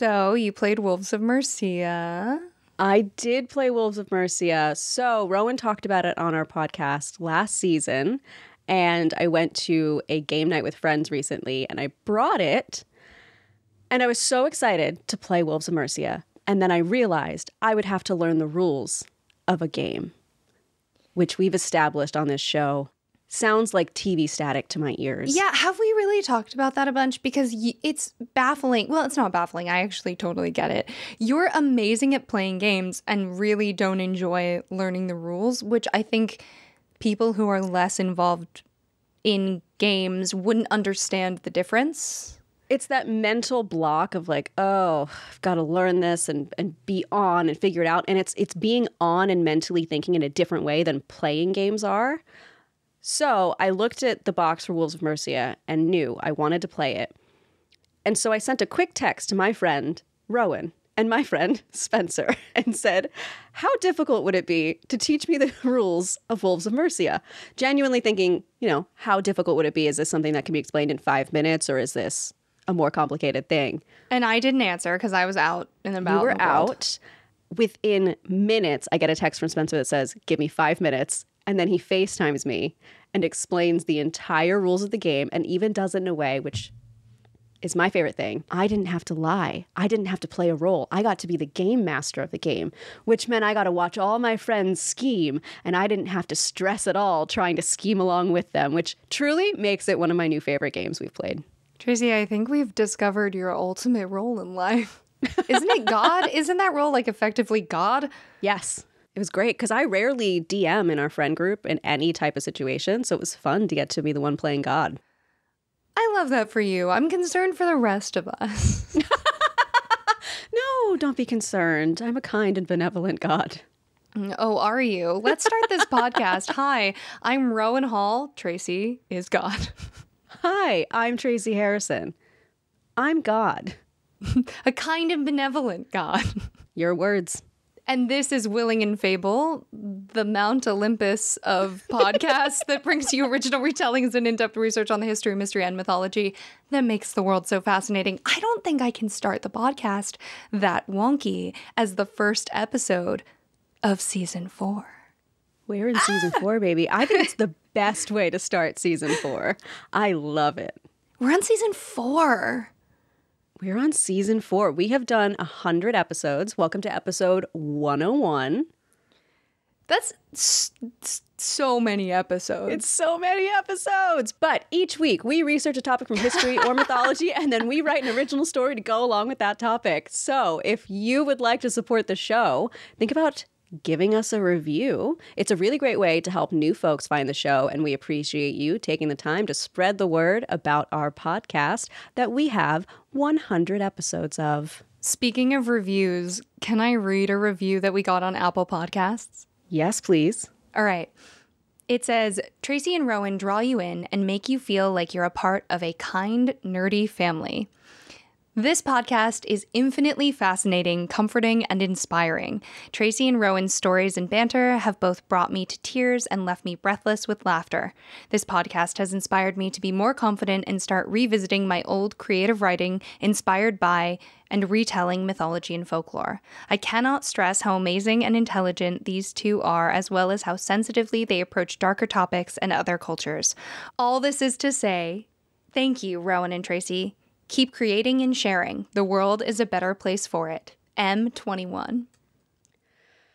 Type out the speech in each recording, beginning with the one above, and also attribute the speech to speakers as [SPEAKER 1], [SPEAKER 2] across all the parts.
[SPEAKER 1] So you played Wolves of Mercia.
[SPEAKER 2] I did play Wolves of Mercia. So Rowan talked about it on our podcast last season. And I went to a game night with friends recently and I brought it. And I was so excited to play Wolves of Mercia. And then I realized I would have to learn the rules of a game, which we've established on this show sounds like TV static to my ears.
[SPEAKER 1] Yeah, have we really talked about that a bunch? Because y- it's baffling. Well, it's not baffling. I actually totally get it. You're amazing at playing games and really don't enjoy learning the rules, which I think people who are less involved in games wouldn't understand the difference.
[SPEAKER 2] It's that mental block of like, oh, I've got to learn this and, and be on and figure it out. And it's it's being on and mentally thinking in a different way than playing games are. So I looked at the box for Wolves of Mercia and knew I wanted to play it. And so I sent a quick text to my friend, Rowan, and my friend, Spencer, and said, How difficult would it be to teach me the rules of Wolves of Mercia? Genuinely thinking, you know, how difficult would it be? Is this something that can be explained in five minutes or is this a more complicated thing?
[SPEAKER 1] And I didn't answer because I was out and about.
[SPEAKER 2] We were out. Within minutes, I get a text from Spencer that says, Give me five minutes. And then he FaceTimes me and explains the entire rules of the game and even does it in a way which is my favorite thing. I didn't have to lie. I didn't have to play a role. I got to be the game master of the game, which meant I got to watch all my friends scheme and I didn't have to stress at all trying to scheme along with them, which truly makes it one of my new favorite games we've played.
[SPEAKER 1] Tracy, I think we've discovered your ultimate role in life. Isn't it God? Isn't that role like effectively God?
[SPEAKER 2] Yes. It was great because I rarely DM in our friend group in any type of situation. So it was fun to get to be the one playing God.
[SPEAKER 1] I love that for you. I'm concerned for the rest of us.
[SPEAKER 2] No, don't be concerned. I'm a kind and benevolent God.
[SPEAKER 1] Mm, oh, are you? Let's start this podcast. Hi, I'm Rowan Hall. Tracy is God.
[SPEAKER 2] Hi, I'm Tracy Harrison. I'm God.
[SPEAKER 1] A kind and benevolent God.
[SPEAKER 2] Your words.
[SPEAKER 1] And this is Willing and Fable, the Mount Olympus of podcasts that brings you original retellings and in depth research on the history, mystery, and mythology that makes the world so fascinating. I don't think I can start the podcast that wonky as the first episode of season four.
[SPEAKER 2] We're in season four, baby. I think it's the best way to start season four. I love it.
[SPEAKER 1] We're on season four.
[SPEAKER 2] We're on season four. We have done 100 episodes. Welcome to episode 101.
[SPEAKER 1] That's so many episodes.
[SPEAKER 2] It's so many episodes. But each week we research a topic from history or mythology and then we write an original story to go along with that topic. So if you would like to support the show, think about giving us a review. It's a really great way to help new folks find the show. And we appreciate you taking the time to spread the word about our podcast that we have 100 episodes of.
[SPEAKER 1] Speaking of reviews, can I read a review that we got on Apple Podcasts?
[SPEAKER 2] Yes, please.
[SPEAKER 1] All right. It says Tracy and Rowan draw you in and make you feel like you're a part of a kind, nerdy family. This podcast is infinitely fascinating, comforting, and inspiring. Tracy and Rowan's stories and banter have both brought me to tears and left me breathless with laughter. This podcast has inspired me to be more confident and start revisiting my old creative writing inspired by and retelling mythology and folklore. I cannot stress how amazing and intelligent these two are, as well as how sensitively they approach darker topics and other cultures. All this is to say, thank you, Rowan and Tracy. Keep creating and sharing. The world is a better place for it. M21.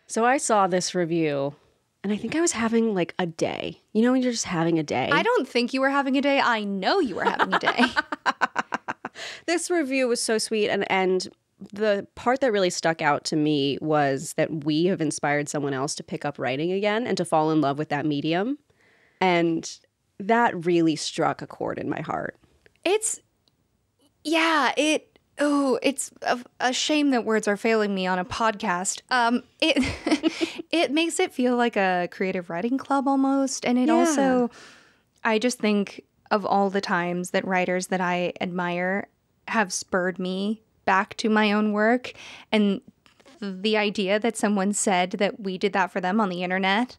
[SPEAKER 2] So I saw this review and I think I was having like a day. You know, when you're just having a day?
[SPEAKER 1] I don't think you were having a day. I know you were having a day.
[SPEAKER 2] this review was so sweet and and the part that really stuck out to me was that we have inspired someone else to pick up writing again and to fall in love with that medium and that really struck a chord in my heart
[SPEAKER 1] it's, yeah, it, oh, it's a, a shame that words are failing me on a podcast. Um, it, it makes it feel like a creative writing club almost. And it
[SPEAKER 2] Yeah.
[SPEAKER 1] also, I just think of all the times that writers that I admire have spurred me back to my own work. And the idea that someone said that we did that for them on the internet,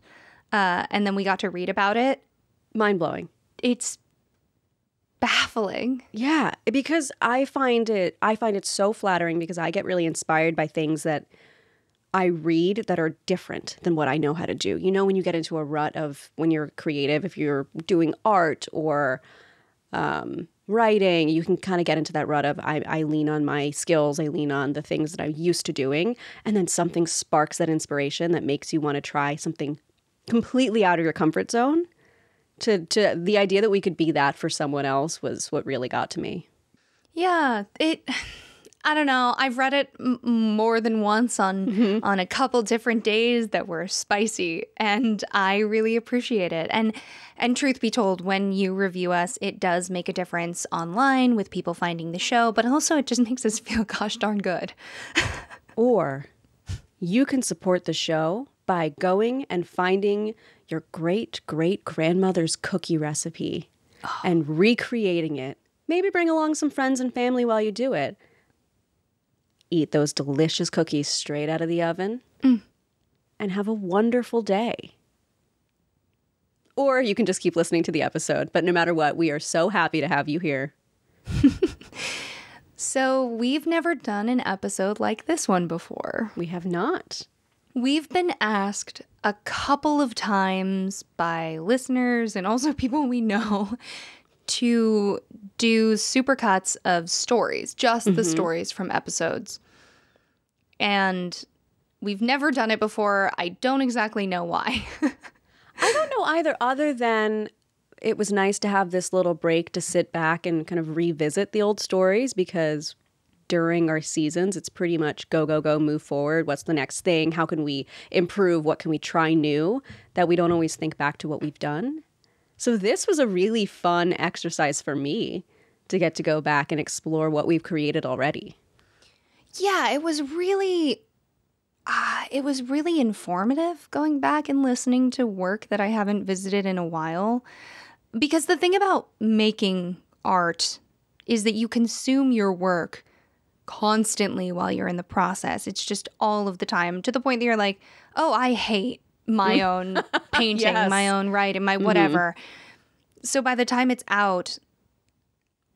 [SPEAKER 1] uh, and then we got to read about it,
[SPEAKER 2] mind-blowing
[SPEAKER 1] it's baffling.
[SPEAKER 2] Yeah, because I find it I find it so flattering because I get really inspired by things that I read that are different than what I know how to do. You know, when you get into a rut of when you're creative, if you're doing art or um, writing, you can kind of get into that rut of I, I lean on my skills, I lean on the things that I'm used to doing, and then something sparks that inspiration that makes you want to try something completely out of your comfort zone. To to the idea that we could be that for someone else was what really got to me.
[SPEAKER 1] Yeah, it. I don't know. I've read it m- more than once on mm-hmm. on a couple different days that were spicy, and I really appreciate it. And and truth be told, when you review us, it does make a difference online with people finding the show, but also it just makes us feel gosh darn good.
[SPEAKER 2] Or you can support the show by going and finding your great great grandmother's cookie recipe oh. and recreating it. Maybe bring along some friends and family while you do it. Eat those delicious cookies straight out of the oven mm. and have a wonderful day. Or you can just keep listening to the episode. But no matter what, we are so happy to have you here.
[SPEAKER 1] So, we've never done an episode like this one before.
[SPEAKER 2] We have not.
[SPEAKER 1] We've been asked a couple of times by listeners and also people we know to do supercuts of stories, just the mm-hmm. stories from episodes. And we've never done it before. I don't exactly know why.
[SPEAKER 2] I don't know either, other than it was nice to have this little break to sit back and kind of revisit the old stories because during our seasons, it's pretty much go, go, go, move forward. What's the next thing? How can we improve? What can we try new? That we don't always think back to what we've done. So, this was a really fun exercise for me to get to go back and explore what we've created already.
[SPEAKER 1] yeah, it was really uh, it was really informative going back and listening to work that I haven't visited in a while. Because the thing about making art is that you consume your work constantly while you're in the process. It's just all of the time to the point that you're like, "Oh, I hate my own painting,
[SPEAKER 2] Yes.
[SPEAKER 1] my own writing, my mm-hmm. whatever." So by the time it's out,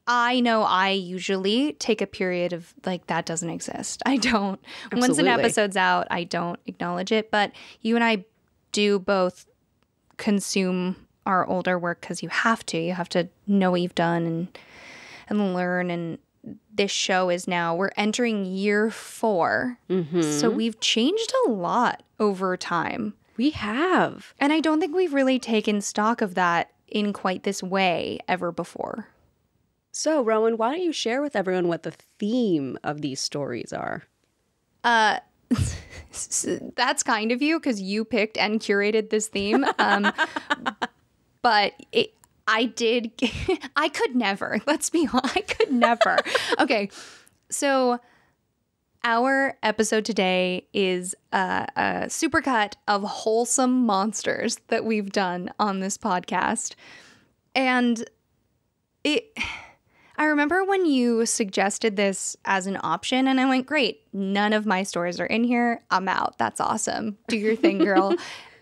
[SPEAKER 1] I know I usually take a period of like that doesn't exist. I don't. Once an episode's out, I don't acknowledge it. But you and I do both consume our older work because you have to. You have to know what you've done and and learn. And this show is now we're entering year 4 so we've changed a lot over time.
[SPEAKER 2] We have.
[SPEAKER 1] And I don't think we've really taken stock of that in quite this way ever before.
[SPEAKER 2] So, Rowan, why don't you share with everyone what the theme of these stories are?
[SPEAKER 1] Uh, that's kind of you because you picked and curated this theme. Um, but it, I did. I could never. Let's be honest. I could never. okay, so our episode today is a, a supercut of wholesome monsters that we've done on this podcast, and it. I remember when you suggested this as an option, and I went, Great, none of my stories are in here. I'm out. That's awesome. Do your thing, girl.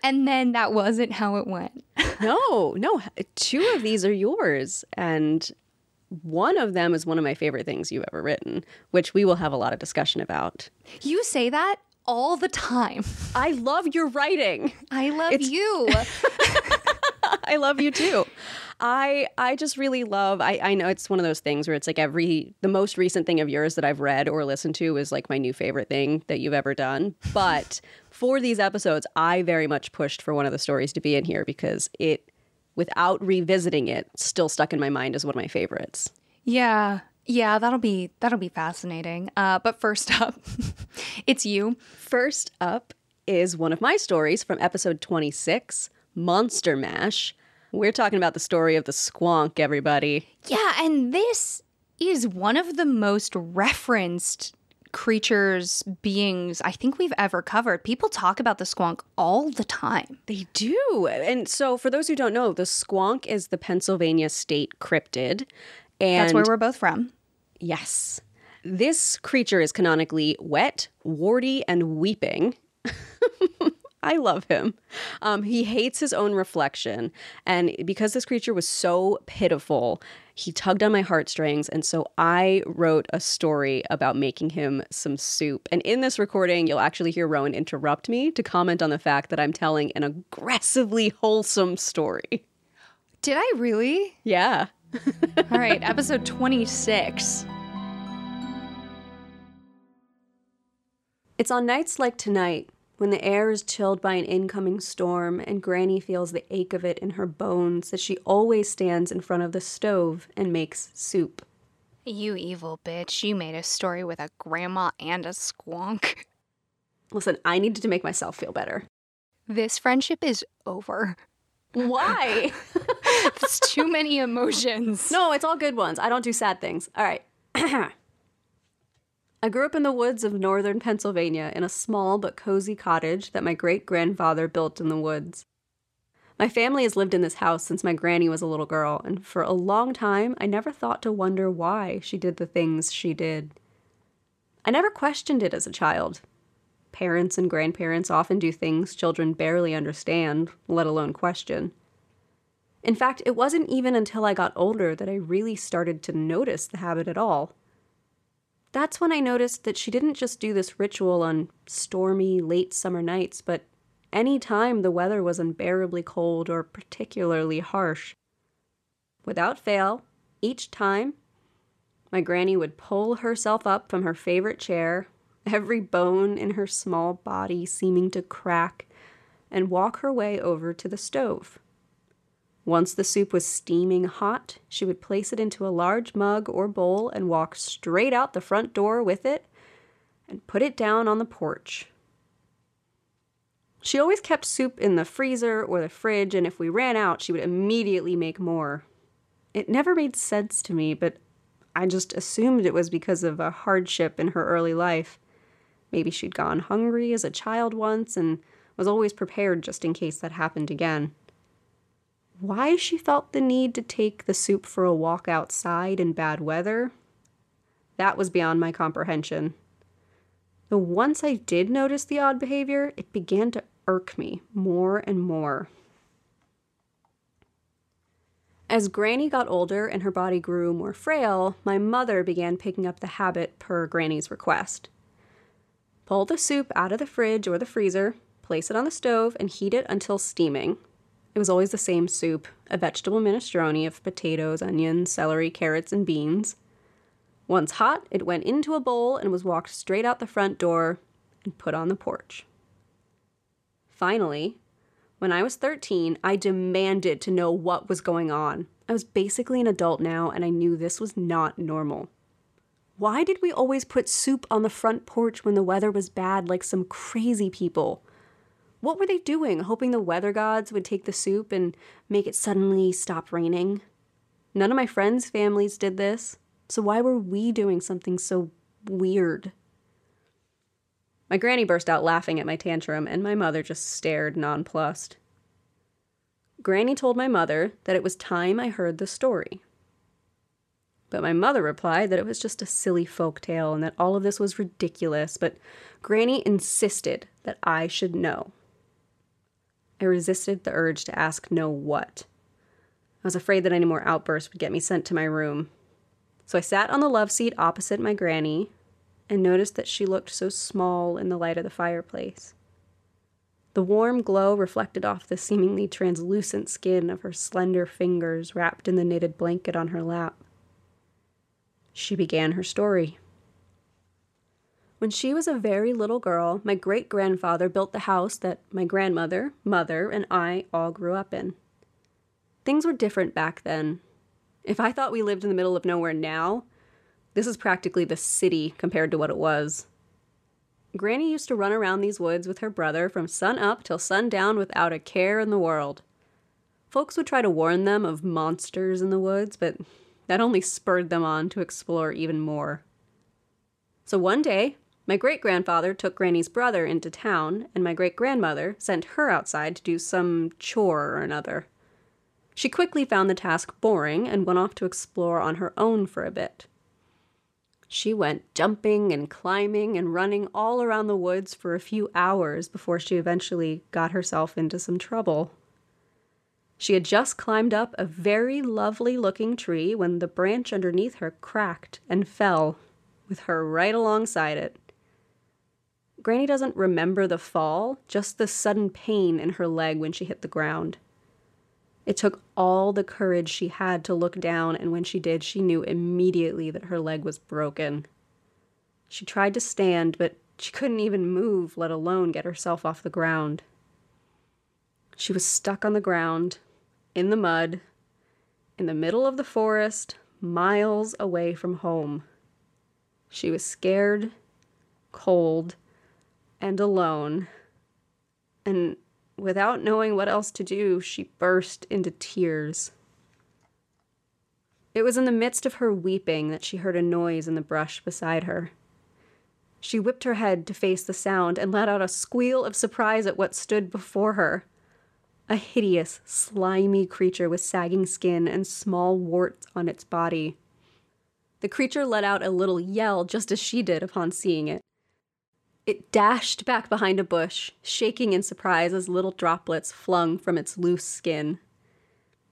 [SPEAKER 1] And then that wasn't how it went.
[SPEAKER 2] No, no. Two of these are yours. And one of them is one of my favorite things you've ever written, which we will have a lot of discussion about.
[SPEAKER 1] You say that all the time.
[SPEAKER 2] I love your writing.
[SPEAKER 1] I love
[SPEAKER 2] It's-
[SPEAKER 1] you.
[SPEAKER 2] I love you too. I I just really love I, I know it's one of those things where it's like every the most recent thing of yours that I've read or listened to is like my new favorite thing that you've ever done. But for these episodes, I very much pushed for one of the stories to be in here because it without revisiting it, still stuck in my mind as one of my favorites.
[SPEAKER 1] yeah. Yeah, that'll be that'll be fascinating. Uh, but first up, it's you.
[SPEAKER 2] First up is one of my stories from episode 26, Monster Mash. We're talking about the story of the squonk, everybody.
[SPEAKER 1] Yeah, and this is one of the most referenced creatures, beings I think we've ever covered. People talk about the squonk all the time.
[SPEAKER 2] They do. And so, for those who don't know, the squonk is the Pennsylvania state cryptid. And
[SPEAKER 1] That's where we're both from.
[SPEAKER 2] yes, this creature is canonically wet, warty, and weeping. I love him. Um, he hates his own reflection. And because this creature was so pitiful, he tugged on my heartstrings. And so I wrote a story about making him some soup. And in this recording, you'll actually hear Rowan interrupt me to comment on the fact that I'm telling an aggressively wholesome story.
[SPEAKER 1] Did I really?
[SPEAKER 2] Yeah.
[SPEAKER 1] All right, episode 26.
[SPEAKER 2] It's on nights like tonight when the air is chilled by an incoming storm and Granny feels the ache of it in her bones that she always stands in front of the stove and makes soup.
[SPEAKER 1] You evil bitch. You made a story with a grandma and a squonk.
[SPEAKER 2] Listen, I needed to make myself feel better.
[SPEAKER 1] This friendship is over.
[SPEAKER 2] Why?
[SPEAKER 1] It's too many emotions.
[SPEAKER 2] no, it's all good ones. I don't do sad things. All right. I grew up in the woods of northern Pennsylvania in a small but cozy cottage that my great grandfather built in the woods. My family has lived in this house since my granny was a little girl, and for a long time I never thought to wonder why she did the things she did. I never questioned it as a child. Parents and grandparents often do things children barely understand, let alone question. In fact, it wasn't even until I got older that I really started to notice the habit at all. That's when I noticed that she didn't just do this ritual on stormy, late summer nights, but any time the weather was unbearably cold or particularly harsh. Without fail, each time, my granny would pull herself up from her favorite chair, every bone in her small body seeming to crack, and walk her way over to the stove. Once the soup was steaming hot, she would place it into a large mug or bowl and walk straight out the front door with it and put it down on the porch. She always kept soup in the freezer or the fridge, and if we ran out, she would immediately make more. It never made sense to me, but I just assumed it was because of a hardship in her early life. Maybe she'd gone hungry as a child once and was always prepared just in case that happened again. Why she felt the need to take the soup for a walk outside in bad weather, that was beyond my comprehension. Though once I did notice the odd behavior, it began to irk me more and more. As Granny got older and her body grew more frail, my mother began picking up the habit per Granny's request. Pull the soup out of the fridge or the freezer, place it on the stove, and heat it until steaming. It was always the same soup a vegetable minestrone of potatoes, onions, celery, carrots, and beans. Once hot, it went into a bowl and was walked straight out the front door and put on the porch. Finally, when I was 13, I demanded to know what was going on. I was basically an adult now, and I knew this was not normal. Why did we always put soup on the front porch when the weather was bad like some crazy people? What were they doing, hoping the weather gods would take the soup and make it suddenly stop raining? None of my friends' families did this, so why were we doing something so weird? My granny burst out laughing at my tantrum, and my mother just stared nonplussed. Granny told my mother that it was time I heard the story. But my mother replied that it was just a silly folk tale and that all of this was ridiculous, but Granny insisted that I should know. I resisted the urge to ask no what. I was afraid that any more outbursts would get me sent to my room. So I sat on the love seat opposite my granny and noticed that she looked so small in the light of the fireplace. The warm glow reflected off the seemingly translucent skin of her slender fingers wrapped in the knitted blanket on her lap. She began her story. When she was a very little girl, my great grandfather built the house that my grandmother, mother, and I all grew up in. Things were different back then. If I thought we lived in the middle of nowhere now, this is practically the city compared to what it was. Granny used to run around these woods with her brother from sun up till sundown without a care in the world. Folks would try to warn them of monsters in the woods, but that only spurred them on to explore even more. So one day, my great grandfather took Granny's brother into town, and my great grandmother sent her outside to do some chore or another. She quickly found the task boring and went off to explore on her own for a bit. She went jumping and climbing and running all around the woods for a few hours before she eventually got herself into some trouble. She had just climbed up a very lovely looking tree when the branch underneath her cracked and fell, with her right alongside it. Granny doesn't remember the fall, just the sudden pain in her leg when she hit the ground. It took all the courage she had to look down, and when she did, she knew immediately that her leg was broken. She tried to stand, but she couldn't even move, let alone get herself off the ground. She was stuck on the ground, in the mud, in the middle of the forest, miles away from home. She was scared, cold, and alone. And Without knowing what else to do, she burst into tears. It was in the midst of her weeping that she heard a noise in the brush beside her. She whipped her head to face the sound and let out a squeal of surprise at what stood before her. A hideous, slimy creature with sagging skin and small warts on its body. The creature let out a little yell just as she did upon seeing it. It dashed back behind a bush, shaking in surprise as little droplets flung from its loose skin.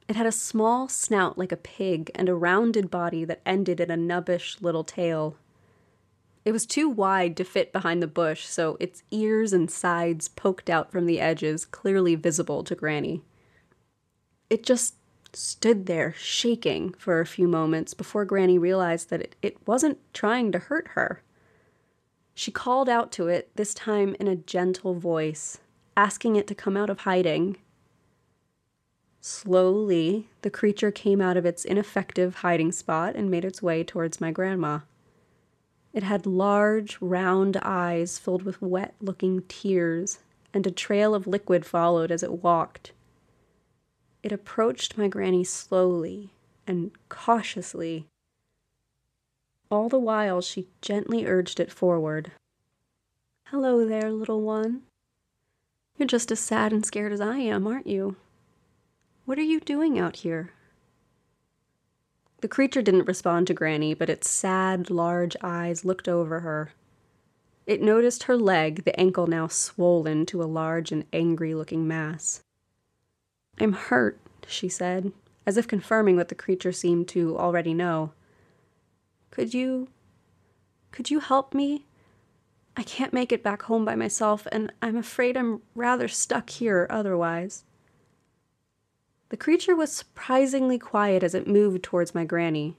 [SPEAKER 2] It had a small snout like a pig and a rounded body that ended in a nubbish little tail. It was too wide to fit behind the bush, so its ears and sides poked out from the edges, clearly visible to Granny. It just stood there, shaking, for a few moments before Granny realized that it, it wasn't trying to hurt her. She called out to it, this time in a gentle voice, asking it to come out of hiding. Slowly, the creature came out of its ineffective hiding spot and made its way towards my grandma. It had large, round eyes filled with wet looking tears, and a trail of liquid followed as it walked. It approached my granny slowly and cautiously, all the while, she gently urged it forward. Hello there, little one. You're just as sad and scared as I am, aren't you? What are you doing out here? The creature didn't respond to Granny, but its sad, large eyes looked over her. It noticed her leg, the ankle now swollen to a large and angry looking mass. I'm hurt, she said, as if confirming what the creature seemed to already know. Could you. could you help me? I can't make it back home by myself, and I'm afraid I'm rather stuck here otherwise. The creature was surprisingly quiet as it moved towards my granny.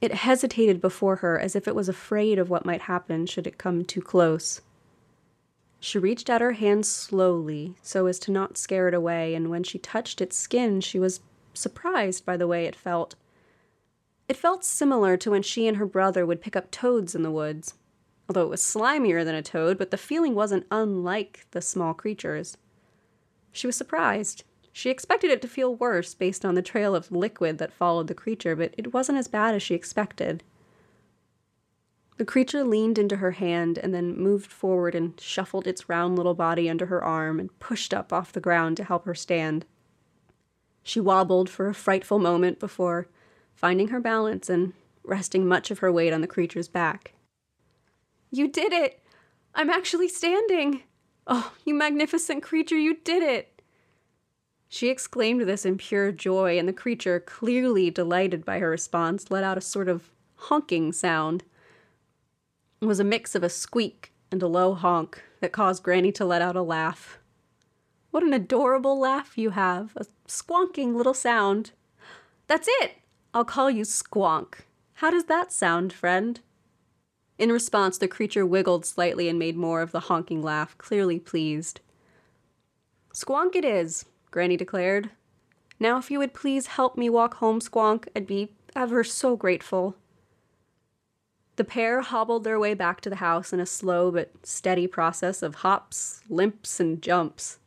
[SPEAKER 2] It hesitated before her as if it was afraid of what might happen should it come too close. She reached out her hand slowly so as to not scare it away, and when she touched its skin, she was surprised by the way it felt. It felt similar to when she and her brother would pick up toads in the woods, although it was slimier than a toad, but the feeling wasn't unlike the small creatures. She was surprised. She expected it to feel worse based on the trail of liquid that followed the creature, but it wasn't as bad as she expected. The creature leaned into her hand and then moved forward and shuffled its round little body under her arm and pushed up off the ground to help her stand. She wobbled for a frightful moment before finding her balance and resting much of her weight on the creature's back. You did it! I'm actually standing! Oh, you magnificent creature, you did it! She exclaimed this in pure joy, and the creature, clearly delighted by her response, let out a sort of honking sound. It was a mix of a squeak and a low honk that caused Granny to let out a laugh. What an adorable laugh you have! A squonking little sound. That's it! I'll call you Squonk. How does that sound, friend? In response, the creature wiggled slightly and made more of the honking laugh, clearly pleased. Squonk it is, Granny declared. Now, if you would please help me walk home, Squonk, I'd be ever so grateful. The pair hobbled their way back to the house in a slow but steady process of hops, limps, and jumps.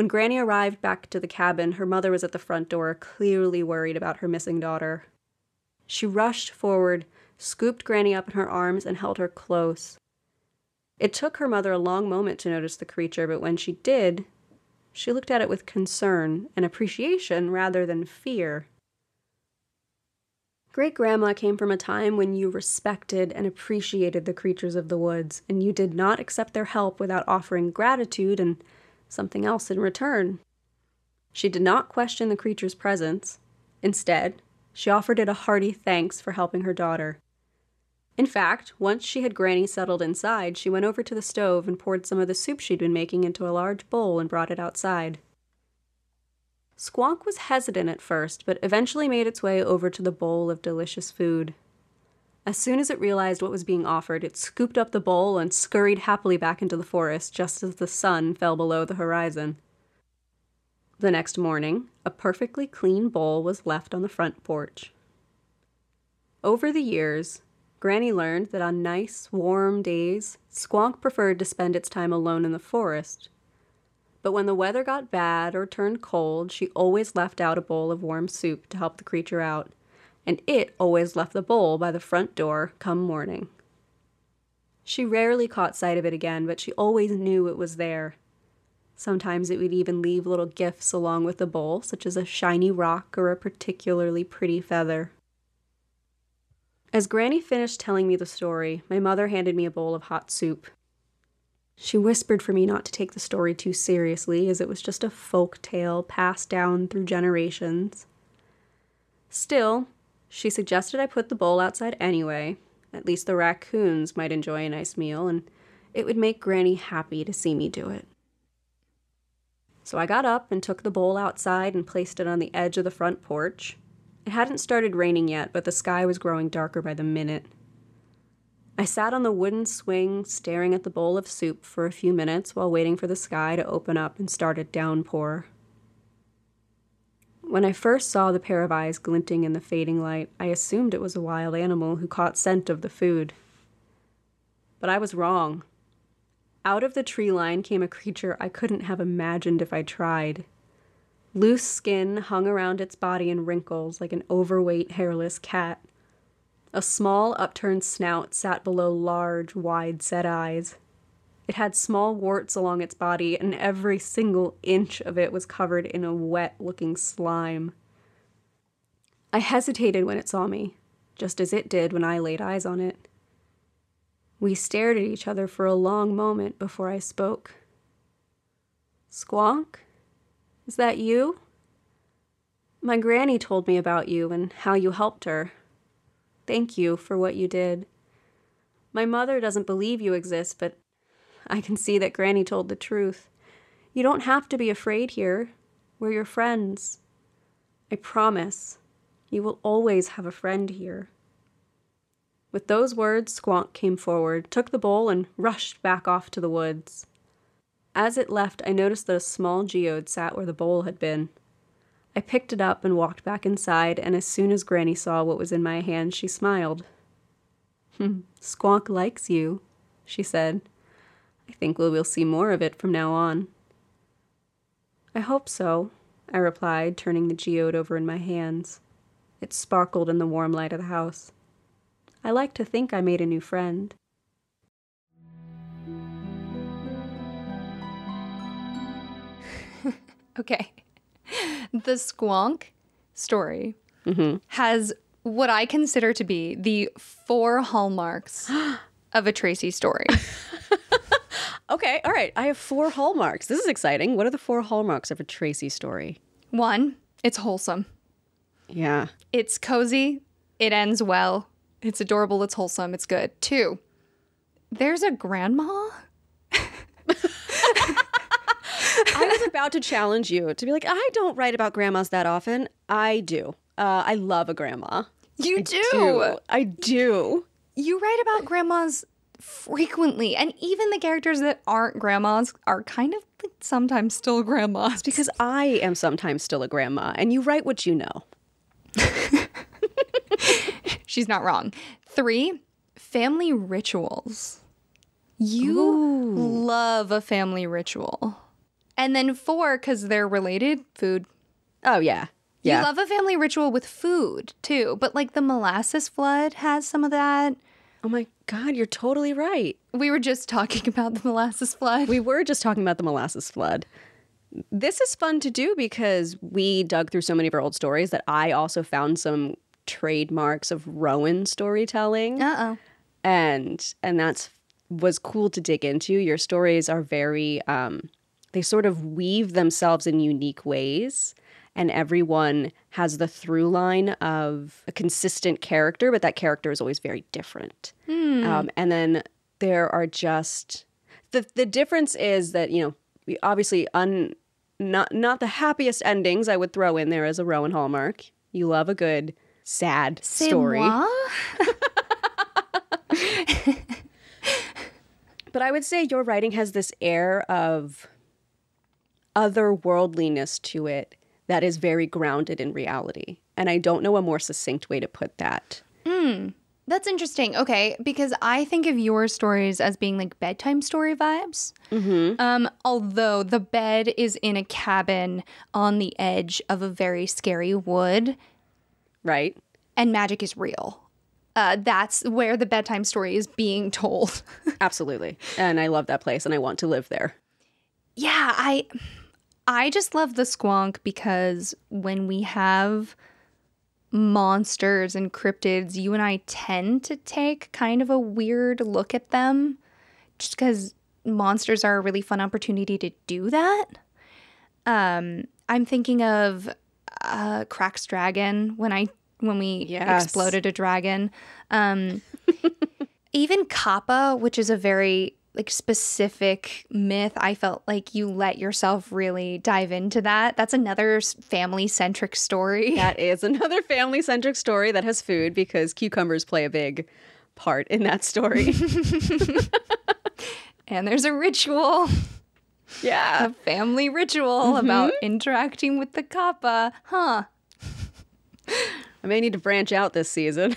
[SPEAKER 2] When Granny arrived back to the cabin, her mother was at the front door, clearly worried about her missing daughter. She rushed forward, scooped Granny up in her arms, and held her close. It took her mother a long moment to notice the creature, but when she did, she looked at it with concern and appreciation rather than fear. Great grandma came from a time when you respected and appreciated the creatures of the woods, and you did not accept their help without offering gratitude and something else in return. She did not question the creature's presence. Instead, she offered it a hearty thanks for helping her daughter. In fact, once she had Granny settled inside, she went over to the stove and poured some of the soup she'd been making into a large bowl and brought it outside. Squonk was hesitant at first, but eventually made its way over to the bowl of delicious food. As soon as it realized what was being offered, it scooped up the bowl and scurried happily back into the forest just as the sun fell below the horizon. The next morning, a perfectly clean bowl was left on the front porch. Over the years, Granny learned that on nice, warm days, Squonk preferred to spend its time alone in the forest but when the weather got bad or turned cold, she always left out a bowl of warm soup to help the creature out, and it always left the bowl by the front door come morning. She rarely caught sight of it again, but she always knew it was there. Sometimes it would even leave little gifts along with the bowl, such as a shiny rock or a particularly pretty feather. As Granny finished telling me the story, my mother handed me a bowl of hot soup. She whispered for me not to take the story too seriously, as it was just a folk tale passed down through generations. Still, she suggested I put the bowl outside anyway. At least the raccoons might enjoy a nice meal, and it would make Granny happy to see me do it. So I got up and took the bowl outside and placed it on the edge of the front porch. It hadn't started raining yet, but the sky was growing darker by the minute. I sat on the wooden swing, staring at the bowl of soup for a few minutes while waiting for the sky to open up and start a downpour. When I first saw the pair of eyes glinting in the fading light, I assumed it was a wild animal who caught scent of the food. But I was wrong. Out of the tree line came a creature I couldn't have imagined if I tried. Loose skin hung around its body in wrinkles like an overweight, hairless cat. A small upturned snout sat below large, wide set eyes. It had small warts along its body, and every single inch of it was covered in a wet looking slime. I hesitated when it saw me, just as it did when I laid eyes on it. We stared at each other for a long moment before I spoke. Squonk? Is that you? My granny told me about you and how you helped her. Thank you for what you did. My mother doesn't believe you exist, but I can see that Granny told the truth. You don't have to be afraid here. We're your friends. I promise. You will always have a friend here. With those words, Squonk came forward, took the bowl, and rushed back off to the woods. As it left, I noticed that a small geode sat where the bowl had been. I picked it up and walked back inside, and as soon as Granny saw what was in my hand, she smiled. Hmm, Squonk likes you, she said. I think we will see more of it from now on. I hope so, I replied, turning the geode over in my hands. It sparkled in the warm light of the house. I like to think I made a new friend.
[SPEAKER 1] okay the Squonk story mm-hmm. has what I consider to be the four hallmarks of a Tracy story.
[SPEAKER 2] okay, all right. I have four hallmarks. This is exciting. What are the four hallmarks of a Tracy story?
[SPEAKER 1] One, it's wholesome.
[SPEAKER 2] Yeah.
[SPEAKER 1] It's cozy. It ends well. It's adorable. It's wholesome. It's good. Two, there's a grandma
[SPEAKER 2] I was about to challenge you to be like, I don't write about grandmas that often. I do. Uh, I love a grandma.
[SPEAKER 1] You
[SPEAKER 2] I
[SPEAKER 1] do.
[SPEAKER 2] do. I do.
[SPEAKER 1] You write about grandmas frequently, and even the characters that aren't grandmas are kind of like sometimes still grandmas.
[SPEAKER 2] Because I am sometimes still a grandma, and you write what you know.
[SPEAKER 1] She's not wrong. Three, family rituals. You Ooh. love a family ritual. And then four, because they're related, food.
[SPEAKER 2] Oh, yeah.
[SPEAKER 1] Yeah. You love a family ritual with food too, but like the molasses flood has some of that.
[SPEAKER 2] Oh my God, you're totally right.
[SPEAKER 1] We were just talking about the molasses flood.
[SPEAKER 2] We were just talking about the molasses flood. This is fun to do because we dug through so many of our old stories that I also found some trademarks of Rowan storytelling.
[SPEAKER 1] Uh oh.
[SPEAKER 2] and and that's was cool to dig into. Your stories are very um they sort of weave themselves in unique ways and everyone has the through line of a consistent character, but that character is always very different. Um, and then there are just the the difference is that you know we obviously un not not the happiest endings I would throw in there as a Rowan Hallmark. You love a good sad story. But I would say your writing has this air of otherworldliness to it that is very grounded in reality. And I don't know a more succinct way to put that.
[SPEAKER 1] That's interesting. Okay, because I think of your stories as being like bedtime story vibes. Mm-hmm. Um, although the bed is in a cabin on the edge of a very scary wood,
[SPEAKER 2] Right?
[SPEAKER 1] and magic is real. Uh, that's where the bedtime story is being told.
[SPEAKER 2] Absolutely. And I love that place and I want to live there.
[SPEAKER 1] yeah, I, I just love the squonk because when we have monsters and cryptids, you and I tend to take kind of a weird look at them just because monsters are a really fun opportunity to do that. Um, I'm thinking of uh, Krak's Dragon when I when we
[SPEAKER 2] Yes.
[SPEAKER 1] exploded a dragon. Um, even Kappa, which is a very like specific myth, I felt like you let yourself really dive into that. That's another family centric story.
[SPEAKER 2] That is another family centric story that has food because cucumbers play a big part in that story.
[SPEAKER 1] And there's a ritual,
[SPEAKER 2] yeah.
[SPEAKER 1] a family ritual mm-hmm. about interacting with the Kappa. Huh.
[SPEAKER 2] I may need to branch out this season.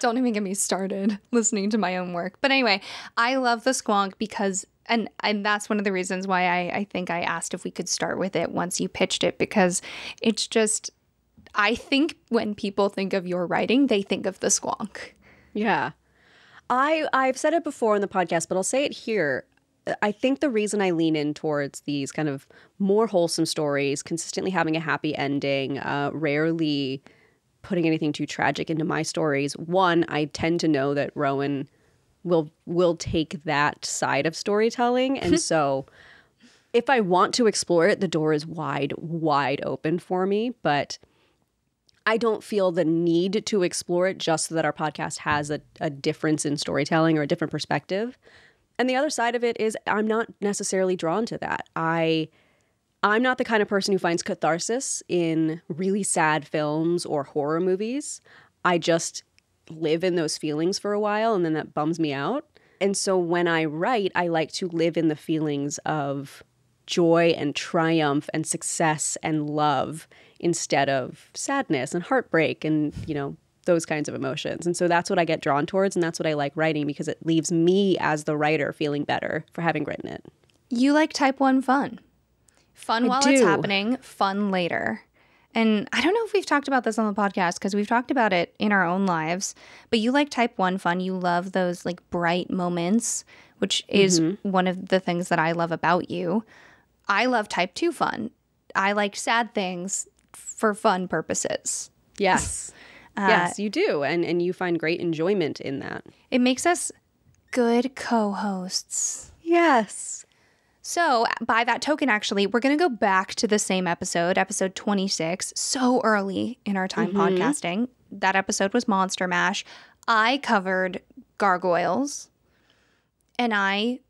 [SPEAKER 1] Don't even get me started listening to my own work. But anyway, I love the squonk because and and that's one of the reasons why I, I think I asked if we could start with it once you pitched it because it's just I think when people think of your writing, they think of the squonk.
[SPEAKER 2] Yeah. I I've said it before in the podcast, but I'll say it here. I think the reason I lean in towards these kind of more wholesome stories, consistently having a happy ending, uh, rarely putting anything too tragic into my stories. One, I tend to know that Rowan will will take that side of storytelling, and so if I want to explore it, the door is wide wide open for me. But I don't feel the need to explore it just so that our podcast has a, a difference in storytelling or a different perspective. And the other side of it is I'm not necessarily drawn to that. I I'm not the kind of person who finds catharsis in really sad films or horror movies. I just live in those feelings for a while and then that bums me out. And so when I write, I like to live in the feelings of joy and triumph and success and love instead of sadness and heartbreak and, you know, those kinds of emotions. And so that's what I get drawn towards and that's what I like writing because it leaves me as the writer feeling better for having written it.
[SPEAKER 1] You like type one fun. Fun while it's happening, fun later. And I don't know if we've talked about this on the podcast because we've talked about it in our own lives, but you like type one fun. You love those like bright moments, which is mm-hmm. one of the things that I love about you. I love type two fun. I like sad things for fun purposes.
[SPEAKER 2] Yes. Uh, yes, you do. And and you find great enjoyment in that.
[SPEAKER 1] It makes us good co hosts.
[SPEAKER 2] Yes.
[SPEAKER 1] So, by that token, actually, we're going to go back to the same episode, episode 26, so early in our time podcasting. That episode was Monster Mash. I covered gargoyles, and I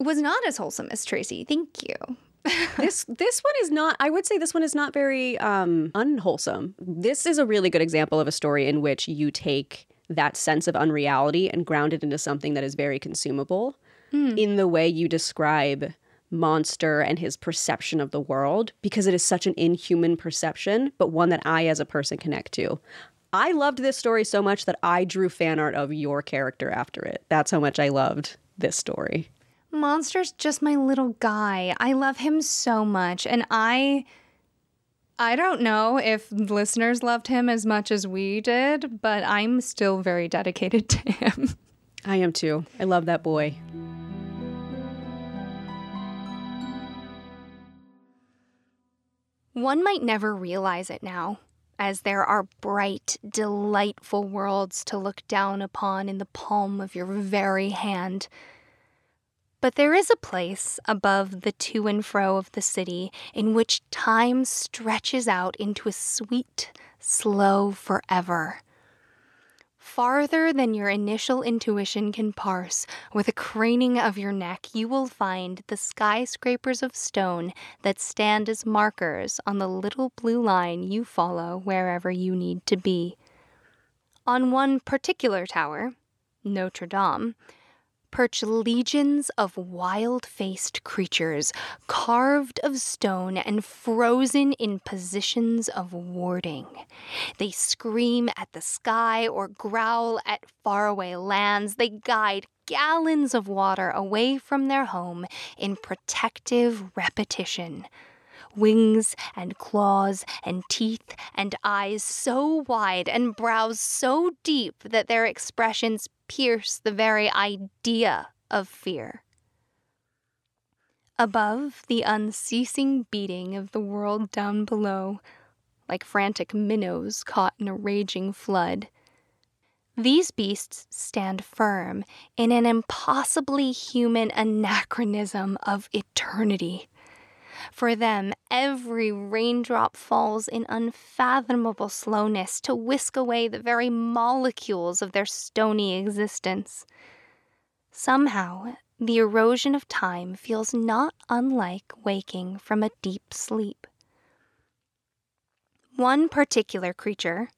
[SPEAKER 1] was not as wholesome as Tracy. Thank you.
[SPEAKER 2] this this one is not I would say this one is not very um unwholesome. This is a really good example of a story in which you take that sense of unreality and ground it into something that is very consumable Hmm. in the way you describe monster and his perception of the world because it is such an inhuman perception but one that I as a person connect to. I loved this story so much that I drew fan art of your character after it. That's how much I loved this story.
[SPEAKER 1] Monster's just my little guy. I love him so much. And I. I don't know if listeners loved him as much as we did, but I'm still very dedicated to him.
[SPEAKER 2] I am too. I love that boy.
[SPEAKER 1] One might never realize it now. as there are bright, delightful worlds to look down upon in the palm of your very hand. But there is a place above the to and fro of the city in which time stretches out into a sweet, slow forever farther than your initial intuition can parse, with a craning of your neck, you will find the skyscrapers of stone that stand as markers on the little blue line you follow wherever you need to be. On one particular tower, Notre Dame, perch legions of wild faced creatures, carved of stone and frozen in positions of warding. They scream at the sky or growl at faraway lands. They guide gallons of water away from their home in protective repetition wings and claws and teeth and eyes so wide and brows so deep that their expressions pierce the very idea of fear. Above the unceasing beating of the world down below, like frantic minnows caught in a raging flood, these beasts stand firm in an impossibly human anachronism of eternity. For them, every raindrop falls in unfathomable slowness to whisk away the very molecules of their stony existence. Somehow, the erosion of time feels not unlike waking from a deep sleep. One particular creature,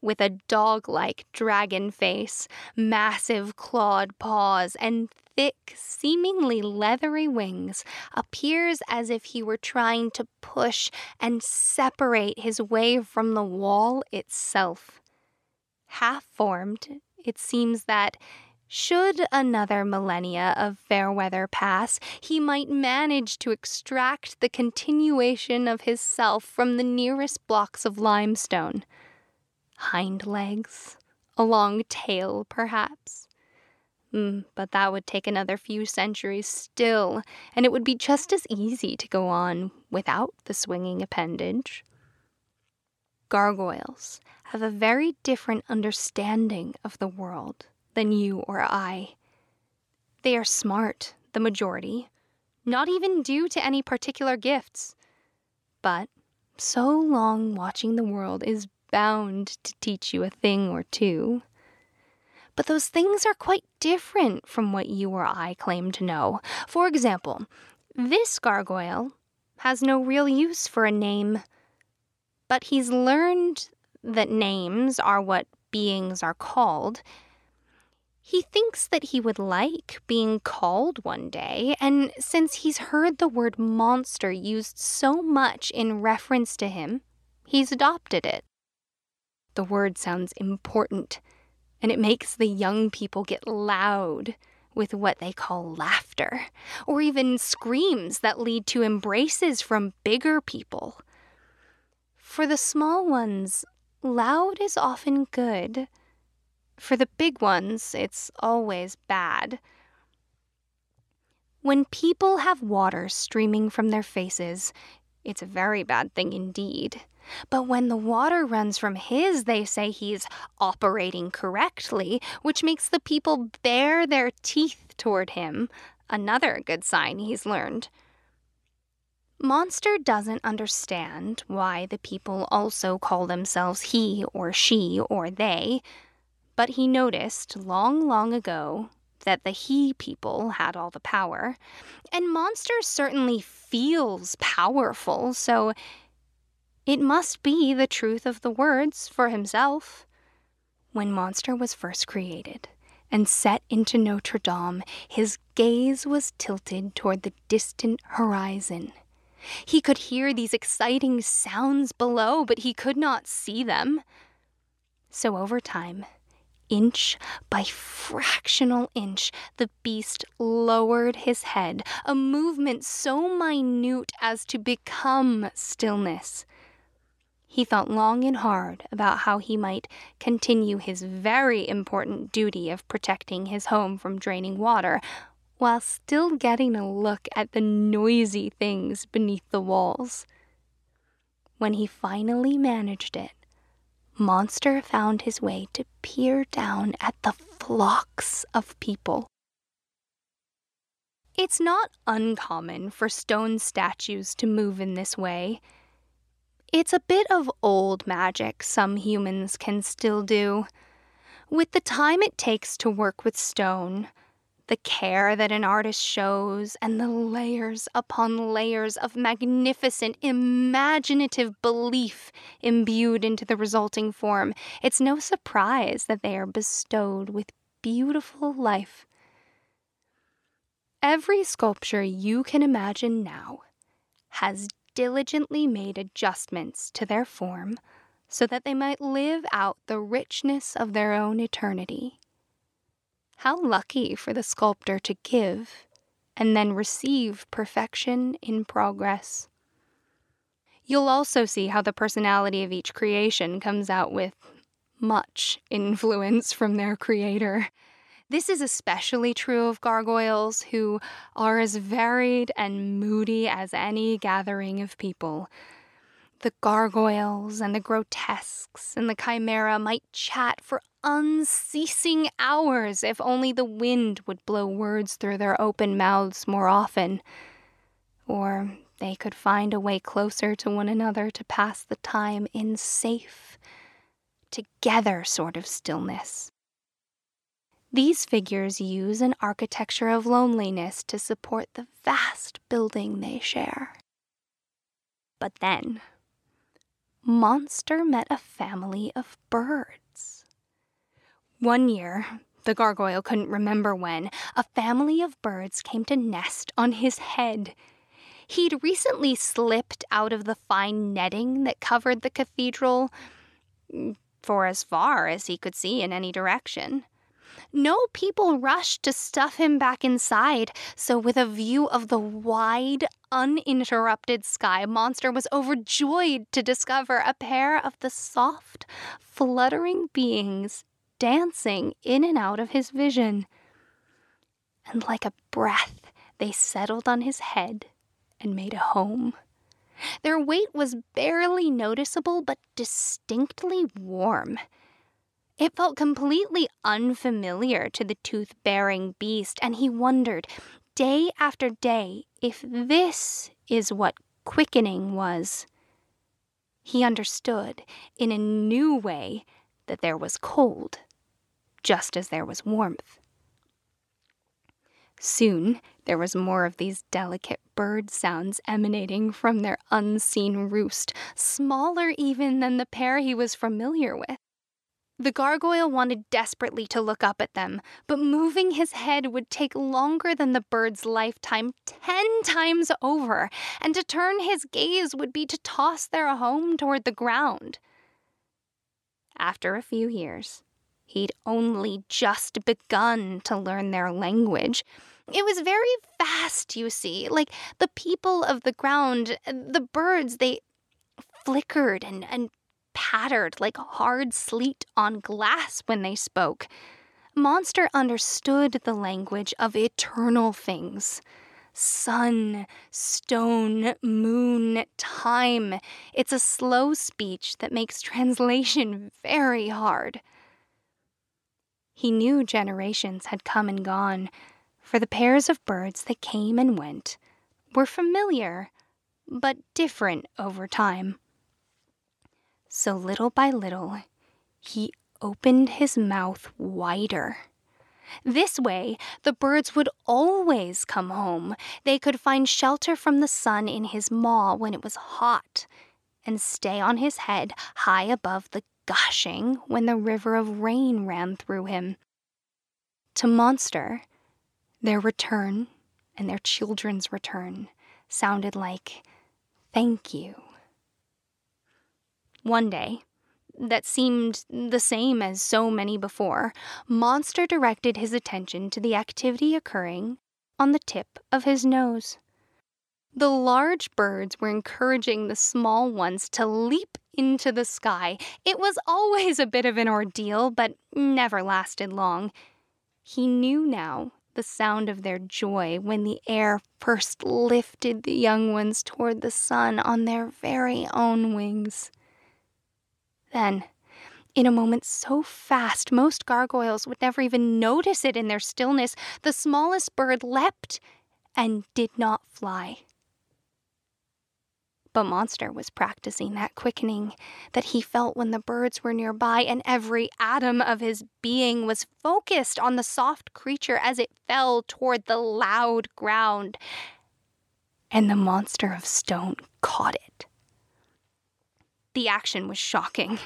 [SPEAKER 1] with a dog like dragon face, massive clawed paws, and thick, seemingly leathery wings, appears as if he were trying to push and separate his way from the wall itself. Half formed, it seems that should another millennia of fair weather pass, he might manage to extract the continuation of his self from the nearest blocks of limestone. Hind legs, a long tail, perhaps, Mm, but that would take another few centuries still, and it would be just as easy to go on without the swinging appendage. Gargoyles have a very different understanding of the world than you or I. They are smart, the majority, not even due to any particular gifts. But so long watching the world is bound to teach you a thing or two. But those things are quite different from what you or I claim to know. For example, this gargoyle has no real use for a name, but he's learned that names are what beings are called. He thinks that he would like being called one day, and since he's heard the word monster used so much in reference to him, he's adopted it. The word sounds important and it makes the young people get loud with what they call laughter, or even screams that lead to embraces from bigger people. For the small ones, loud is often good. For the big ones, it's always bad. When people have water streaming from their faces, it's a very bad thing indeed. But when the water runs from his, they say he's operating correctly, which makes the people bare their teeth toward him. Another good sign he's learned. Monster doesn't understand why the people also call themselves he or she or they, but he noticed long, long ago that the he people had all the power. And Monster certainly feels powerful, so it must be the truth of the words for himself. When Monster was first created and set into Notre Dame, his gaze was tilted toward the distant horizon. He could hear these exciting sounds below, but he could not see them. So over time, inch by fractional inch, the beast lowered his head, a movement so minute as to become stillness. He thought long and hard about how he might continue his very important duty of protecting his home from draining water while still getting a look at the noisy things beneath the walls. When he finally managed it, Monster found his way to peer down at the flocks of people. It's not uncommon for stone statues to move in this way. It's a bit of old magic some humans can still do. With the time it takes to work with stone, the care that an artist shows, and the layers upon layers of magnificent, imaginative belief imbued into the resulting form, it's no surprise that they are bestowed with beautiful life. Every sculpture you can imagine now has diligently made adjustments to their form so that they might live out the richness of their own eternity. How lucky for the sculptor to give and then receive perfection in progress. You'll also see how the personality of each creation comes out with much influence from their creator. This is especially true of gargoyles, who are as varied and moody as any gathering of people. The gargoyles and the grotesques and the chimera might chat for unceasing hours if only the wind would blow words through their open mouths more often. Or they could find a way closer to one another to pass the time in safe, together sort of stillness. These figures use an architecture of loneliness to support the vast building they share. But then, Monster met a family of birds. One year, the gargoyle couldn't remember when, a family of birds came to nest on his head. He'd recently slipped out of the fine netting that covered the cathedral mm, for as far as he could see in any direction. No people rushed to stuff him back inside, so with a view of the wide, uninterrupted sky, Monster was overjoyed to discover a pair of the soft, fluttering beings dancing in and out of his vision. And like a breath, they settled on his head and made a home. Their weight was barely noticeable, but distinctly warm. It felt completely unfamiliar to the tooth bearing beast, and he wondered, day after day, if this is what quickening was. He understood, in a new way, that there was cold, just as there was warmth. Soon there was more of these delicate bird sounds emanating from their unseen roost, smaller even than the pair he was familiar with. The gargoyle wanted desperately to look up at them, but moving his head would take longer than the bird's lifetime ten times over, and to turn his gaze would be to toss their home toward the ground. After a few years, he'd only just begun to learn their language. It was very fast, you see. Like the people of the ground, the birds, they flickered and, and pattered like hard sleet on glass when they spoke. Monster understood the language of eternal things sun, stone, moon, time. It's a slow speech that makes translation very hard. He knew generations had come and gone, for the pairs of birds that came and went were familiar, but different over time. So little by little, he opened his mouth wider. This way, the birds would always come home. They could find shelter from the sun in his maw when it was hot, and stay on his head high above the gushing when the river of rain ran through him. To Monster, their return and their children's return sounded like thank you. One day, that seemed the same as so many before, Monster directed his attention to the activity occurring on the tip of his nose. The large birds were encouraging the small ones to leap into the sky. It was always a bit of an ordeal, but never lasted long. He knew now the sound of their joy when the air first lifted the young ones toward the sun on their very own wings. Then, In a moment so fast, most gargoyles would never even notice it in their stillness, the smallest bird leapt and did not fly. But Monster was practicing that quickening that he felt when the birds were nearby, and every atom of his being was focused on the soft creature as it fell toward the loud ground. And the monster of stone caught it. The action was shocking.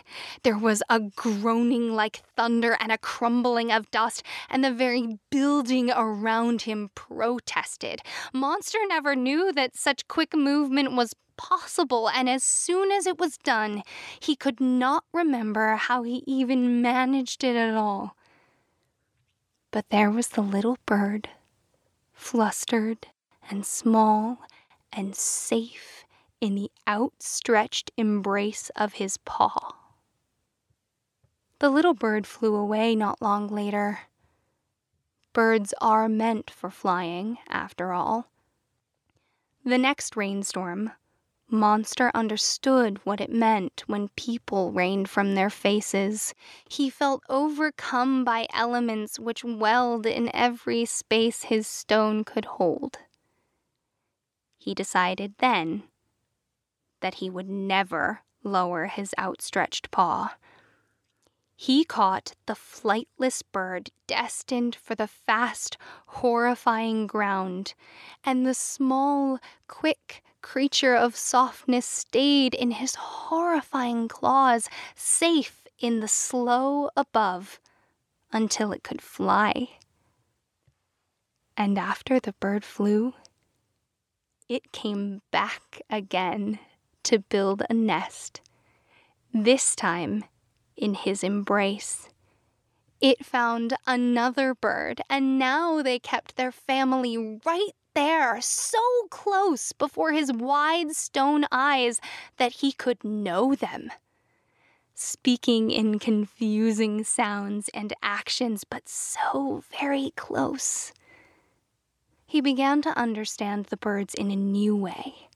[SPEAKER 1] There was a groaning like thunder and a crumbling of dust, and the very building around him protested. Monster never knew that such quick movement was possible, and as soon as it was done, he could not remember how he even managed it at all. But there was the little bird, flustered and small and safe in the outstretched embrace of his paw. The little bird flew away not long later. Birds are meant for flying, after all. The next rainstorm, Monster understood what it meant when people rained from their faces. He felt overcome by elements which welled in every space his stone could hold. He decided then that he would never lower his outstretched paw. He caught the flightless bird destined for the fast, horrifying ground, and the small, quick creature of softness stayed in his horrifying claws, safe in the slow above, until it could fly. And after the bird flew, it came back again to build a nest, this time in his embrace. It found another bird, and now they kept their family right there, so close before his wide stone eyes that he could know them. Speaking in confusing sounds and actions, but so very close. He began to understand the birds in a new way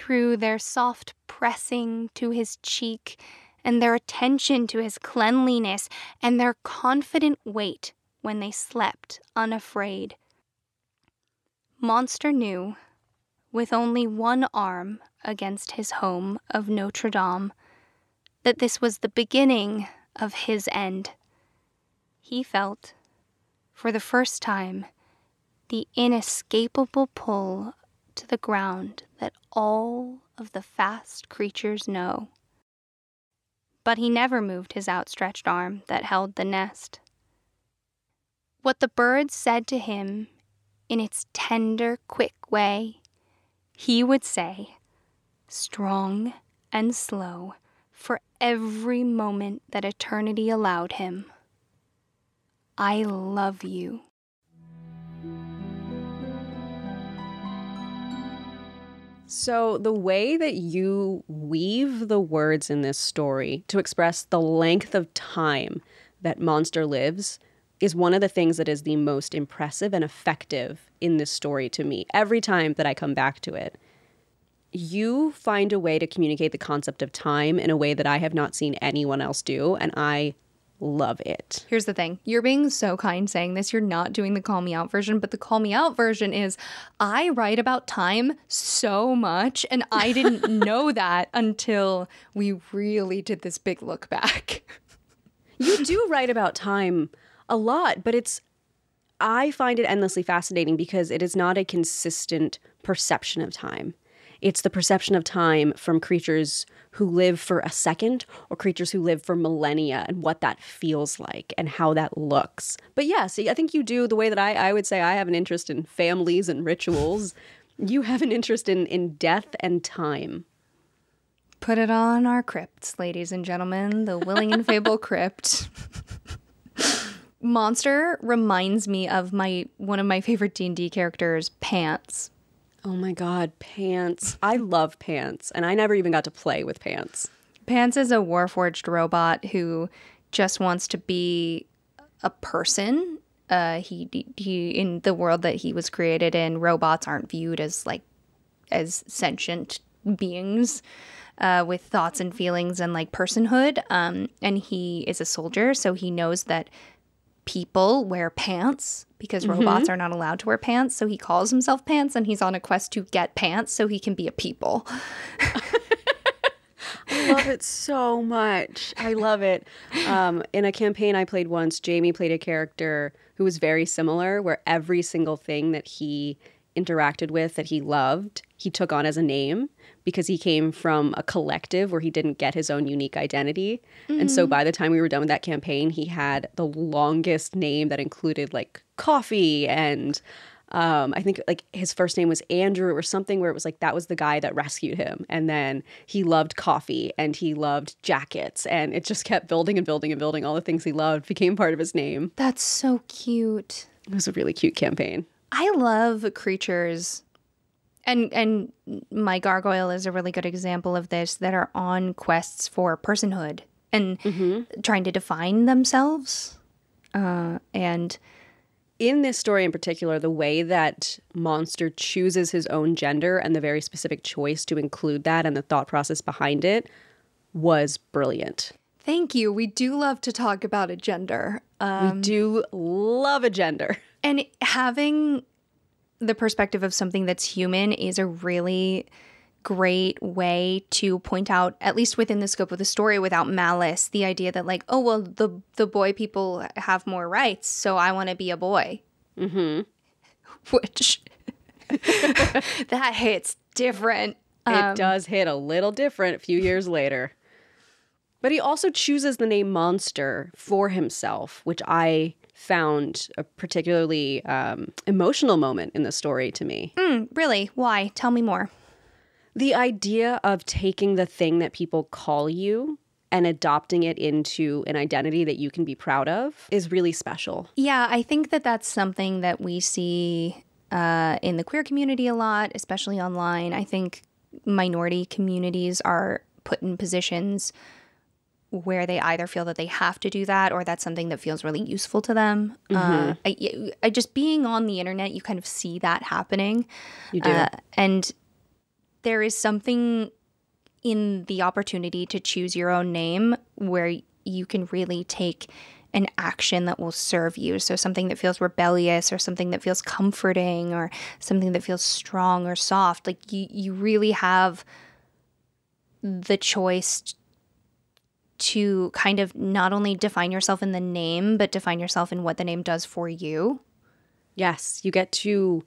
[SPEAKER 1] through their soft pressing to his cheek and their attention to his cleanliness and their confident wait when they slept unafraid. Monster knew, with only one arm against his home of Notre Dame, that this was the beginning of his end. He felt, for the first time, the inescapable pull to the ground that all of the fast creatures know. But he never moved his outstretched arm that held the nest. What the bird said to him in its tender, quick way, he would say, strong and slow, for every moment that eternity allowed him. I love you.
[SPEAKER 2] So, the way that you weave the words in this story to express the length of time that Monster lives is one of the things that is the most impressive and effective in this story to me. Every time that I come back to it, you find a way to communicate the concept of time in a way that I have not seen anyone else do. And I love it.
[SPEAKER 1] Here's the thing you're being so kind saying this. You're not doing the call me out version, but the call me out version is I write about time so much, and I didn't know that until we really did this big look back.
[SPEAKER 2] you do write about time a lot, but it's I find it endlessly fascinating because it is not a consistent perception of time. It's the perception of time from creatures who live for a second or creatures who live for millennia and what that feels like and how that looks. But yeah, see, I think you do the way that I, I would say I have an interest in families and rituals. you have an interest in, in death and time.
[SPEAKER 1] Put it on our crypts, ladies and gentlemen, the Willing and Fable crypt. Monster reminds me of my one of my favorite D&D characters, Pants,
[SPEAKER 2] Oh my God, Pants. I love Pants, and I never even got to play with Pants.
[SPEAKER 1] Pants is a warforged robot who just wants to be a person. Uh, he he in the world that he was created in, robots aren't viewed as like as sentient beings uh, with thoughts and feelings and like personhood. Um, and he is a soldier, so he knows that people wear pants because robots are not allowed to wear pants. So he calls himself Pants and he's on a quest to get pants so he can be a people.
[SPEAKER 2] I love it so much. I love it. Um, in a campaign I played once, Jamie played a character who was very similar, where every single thing that he interacted with that he loved, he took on as a name because he came from a collective where he didn't get his own unique identity. And so by the time we were done with that campaign, he had the longest name that included like coffee and um, I think like his first name was Andrew or something where it was like that was the guy that rescued him. And then he loved coffee and he loved jackets and it just kept building and building and building. All the things he loved became part of his name.
[SPEAKER 1] That's so cute.
[SPEAKER 2] It was a really cute campaign.
[SPEAKER 1] I love creatures and and my gargoyle is a really good example of this that are on quests for personhood and trying to define themselves uh, and
[SPEAKER 2] in this story in particular, the way that Monster chooses his own gender and the very specific choice to include that and the thought process behind it was brilliant.
[SPEAKER 1] thank you we do love to talk about a gender uh,
[SPEAKER 2] we do love a gender.
[SPEAKER 1] and having the perspective of something that's human is a really great way to point out at least within the scope of the story without malice the idea that like oh well the the boy people have more rights so i want to be a boy. Mm-hmm. Which that hits different.
[SPEAKER 2] It does hit a little different a few years later. But he also chooses the name Monster for himself, which I found a particularly um, emotional moment in the story to me.
[SPEAKER 1] Hmm, really why tell me more
[SPEAKER 2] The idea of taking the thing that people call you and adopting it into an identity that you can be proud of is really special.
[SPEAKER 1] Yeah, I think that that's something that we see uh, in the queer community a lot, especially online. I think minority communities are put in positions where they either feel that they have to do that or that's something that feels really useful to them. Uh, I, I just being on the internet, you kind of see that happening.
[SPEAKER 2] You do.
[SPEAKER 1] Uh, and there is something in the opportunity to choose your own name where you can really take an action that will serve you. So something that feels rebellious or something that feels comforting or something that feels strong or soft. Like you you really have the choice to kind of not only define yourself in the name, but define yourself in what the name does for you.
[SPEAKER 2] Yes, you get to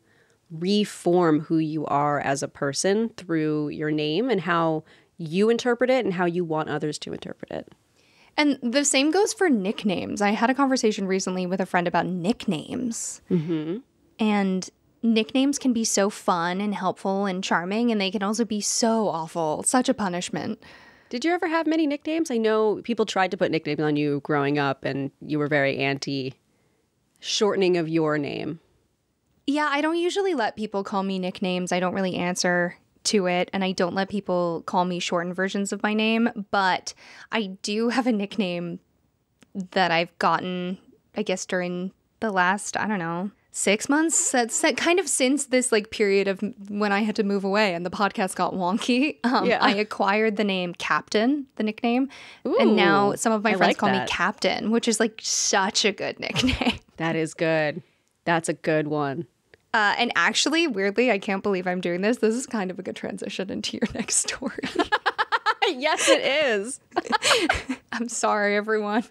[SPEAKER 2] reform who you are as a person through your name and how you interpret it and how you want others to interpret it.
[SPEAKER 1] And the same goes for nicknames. I had a conversation recently with a friend about nicknames. Mm-hmm. And nicknames can be so fun and helpful and charming, and they can also be so awful, such a punishment.
[SPEAKER 2] Did you ever have many nicknames? I know people tried to put nicknames on you growing up and you were very anti shortening of your name.
[SPEAKER 1] Yeah, I don't usually let people call me nicknames. I don't really answer to it, and I don't let people call me shortened versions of my name. But I do have a nickname that I've gotten, I guess, during the last, I don't know, six months. That's that kind of since this like period of when I had to move away and the podcast got wonky. Um,
[SPEAKER 2] Yeah.
[SPEAKER 1] I acquired the name Captain, the nickname, and now some of my
[SPEAKER 2] I
[SPEAKER 1] friends
[SPEAKER 2] like
[SPEAKER 1] call me. Captain, which is like such a good nickname.
[SPEAKER 2] That is good. That's a good one.
[SPEAKER 1] Uh, and actually, weirdly, I can't believe I'm doing this. This is kind of a good transition into your next story.
[SPEAKER 2] yes, it is.
[SPEAKER 1] I'm sorry, everyone.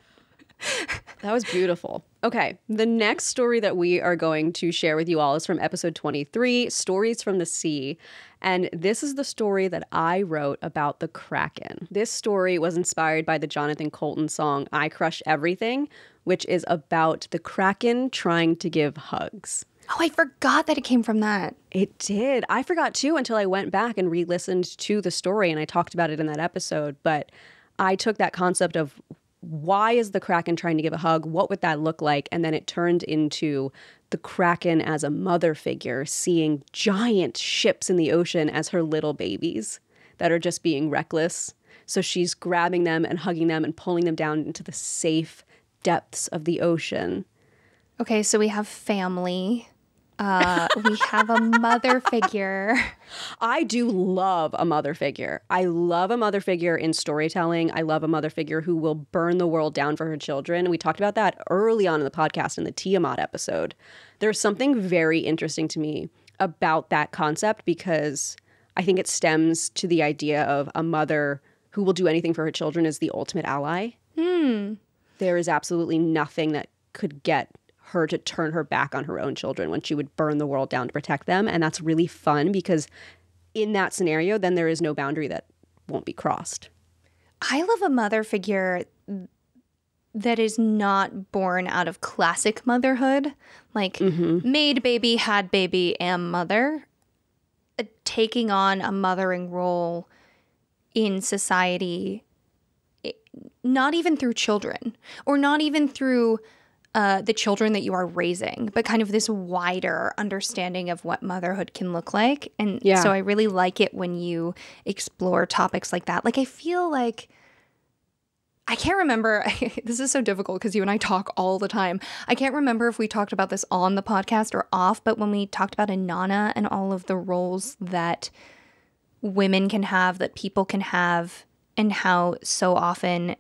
[SPEAKER 2] That was beautiful. Okay, the next story that we are going to share with you all is from episode 23, Stories from the Sea. And this is the story that I wrote about the Kraken. This story was inspired by the Jonathan Coulton song I Crush Everything, which is about the Kraken trying to give hugs.
[SPEAKER 1] Oh, I forgot that it came from that.
[SPEAKER 2] It did. I forgot too until I went back and re listened to the story and I talked about it in that episode. But I took that concept of why is the Kraken trying to give a hug? What would that look like? And then it turned into the Kraken as a mother figure, seeing giant ships in the ocean as her little babies that are just being reckless. So she's grabbing them and hugging them and pulling them down into the safe depths of the ocean.
[SPEAKER 1] Okay, so we have family. Uh, we have a mother figure.
[SPEAKER 2] I do love a mother figure. I love a mother figure in storytelling. I love a mother figure who will burn the world down for her children. We talked about that early on in the podcast in the Tiamat episode. There's something very interesting to me about that concept because I think it stems to the idea of a mother who will do anything for her children as the ultimate ally.
[SPEAKER 1] Hmm.
[SPEAKER 2] There is absolutely nothing that could get her to turn her back on her own children when she would burn the world down to protect them. And that's really fun because in that scenario, then there is no boundary that won't be crossed.
[SPEAKER 1] I love a mother figure that is not born out of classic motherhood, like made baby, had baby, am mother, Uh, taking on a mothering role in society, not even through children or not even through uh, the children that you are raising, but kind of this wider understanding of what motherhood can look like. And
[SPEAKER 2] Yeah.
[SPEAKER 1] so I really like it when you explore topics like that. Like, I feel like. I can't remember. this is so difficult because you and I talk all the time. I can't remember if we talked about this on the podcast or off, but when we talked about Inanna and all of the roles that women can have, that people can have, and how so often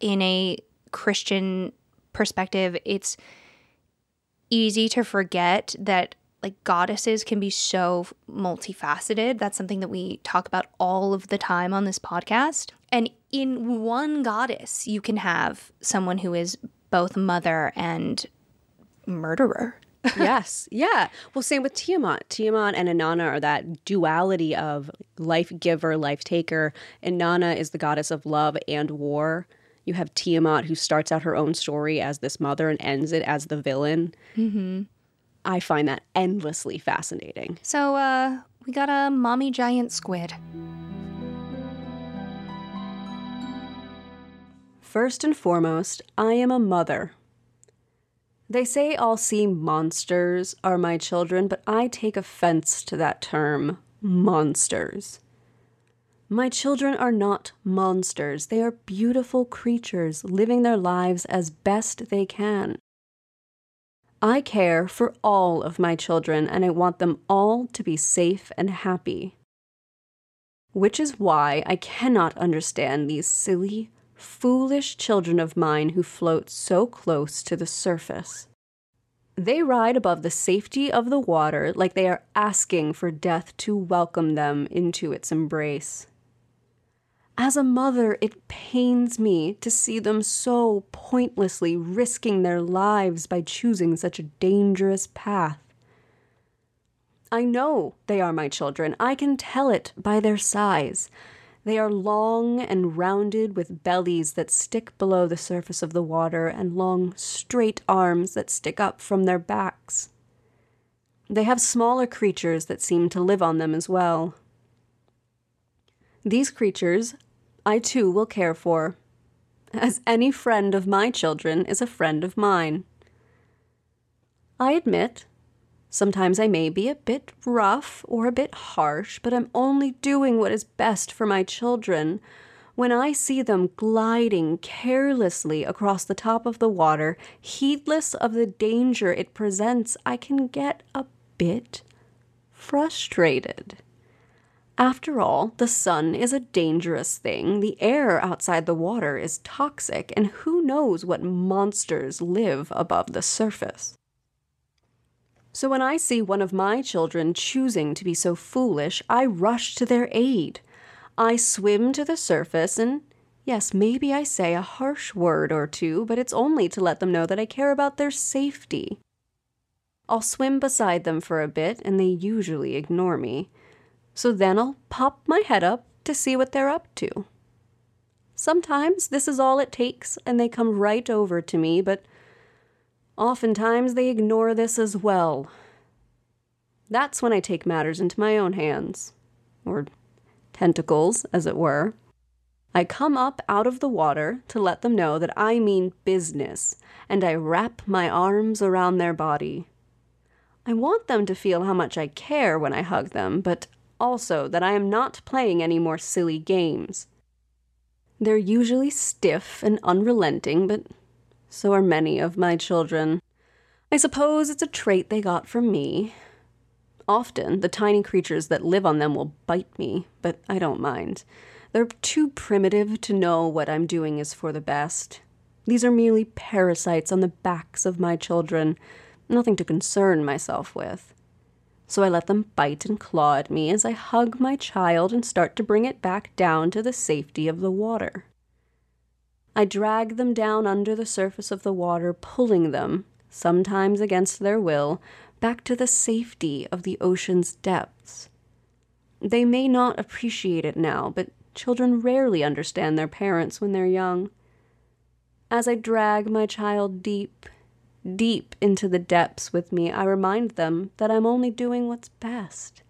[SPEAKER 1] in a Christian perspective, it's easy to forget that like goddesses can be so multifaceted. That's something that we talk about all of the time on this podcast. And in one goddess, you can have someone who is both mother and murderer.
[SPEAKER 2] yes. Yeah. Well, same with Tiamat. Tiamat and Inanna are that duality of life giver, life taker. Inanna is the goddess of love and war. You have Tiamat, who starts out her own story as this mother and ends it as the villain. Mm-hmm. I find that endlessly fascinating.
[SPEAKER 1] So, uh, we got a mommy giant squid.
[SPEAKER 2] First and foremost, I am a mother. They say all sea monsters are my children, but I take offense to that term, monsters. My children are not monsters. They are beautiful creatures living their lives as best they can. I care for all of my children and I want them all to be safe and happy. Which is why I cannot understand these silly, foolish children of mine who float so close to the surface. They ride above the safety of the water like they are asking for death to welcome them into its embrace. As a mother, it pains me to see them so pointlessly risking their lives by choosing such a dangerous path. I know they are my children. I can tell it by their size. They are long and rounded with bellies that stick below the surface of the water and long, straight arms that stick up from their backs. They have smaller creatures that seem to live on them as well. These creatures I too will care for, as any friend of my children is a friend of mine. I admit, sometimes I may be a bit rough or a bit harsh, but I'm only doing what is best for my children. When I see them gliding carelessly across the top of the water, heedless of the danger it presents, I can get a bit frustrated. After all, the sun is a dangerous thing, the air outside the water is toxic, and who knows what monsters live above the surface. So when I see one of my children choosing to be so foolish, I rush to their aid. I swim to the surface and Yes, maybe I say a harsh word or two, but it's only to let them know that I care about their safety. I'll swim beside them for a bit, and they usually ignore me. So then I'll pop my head up to see what they're up to. Sometimes this is all it takes, and they come right over to me, but oftentimes they ignore this as well. That's when I take matters into my own hands, or tentacles, as it were. I come up out of the water to let them know that I mean business, and I wrap my arms around their body. I want them to feel how much I care when I hug them, but also that I am not playing any more silly games. They're usually stiff and unrelenting, but so are many of my children. I suppose it's a trait they got from me. Often, the tiny creatures that live on them will bite me, but I don't mind. They're too primitive to know what I'm doing is for the best. These are merely parasites on the backs of my children, nothing to concern myself with. So I let them bite and claw at me as I hug my child and start to bring it back down to the safety of the water. I drag them down under the surface of the water, pulling them, sometimes against their will, back to the safety of the ocean's depths. They may not appreciate it now, but children rarely understand their parents when they're young. As I drag my child deep, deep into the depths with me, I remind them that I'm only doing what's best.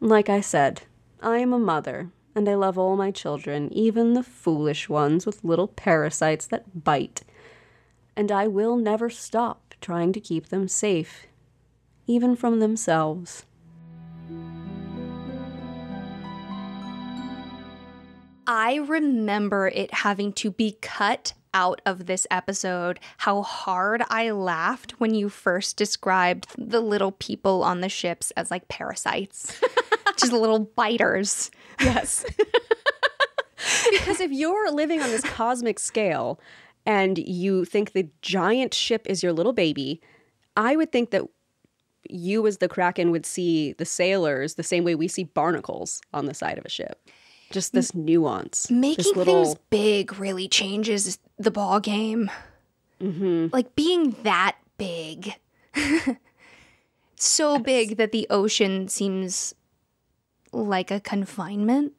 [SPEAKER 2] Like I said, I am a mother, and I love all my children, even the foolish ones with little parasites that bite. And I will never stop trying to keep them safe, even from themselves.
[SPEAKER 1] I remember it having to be cut out of this episode how hard I laughed when you first described the little people on the ships as like parasites, just little biters.
[SPEAKER 2] Yes. because if you're living on this cosmic scale and you think the giant ship is your little baby, I would think that you as the Kraken would see the sailors the same way we see barnacles on the side of a ship. Just this nuance.
[SPEAKER 1] Making
[SPEAKER 2] little...
[SPEAKER 1] things big really changes the ball game. Mm-hmm. Like being that big. so yes. big that the ocean seems like a confinement.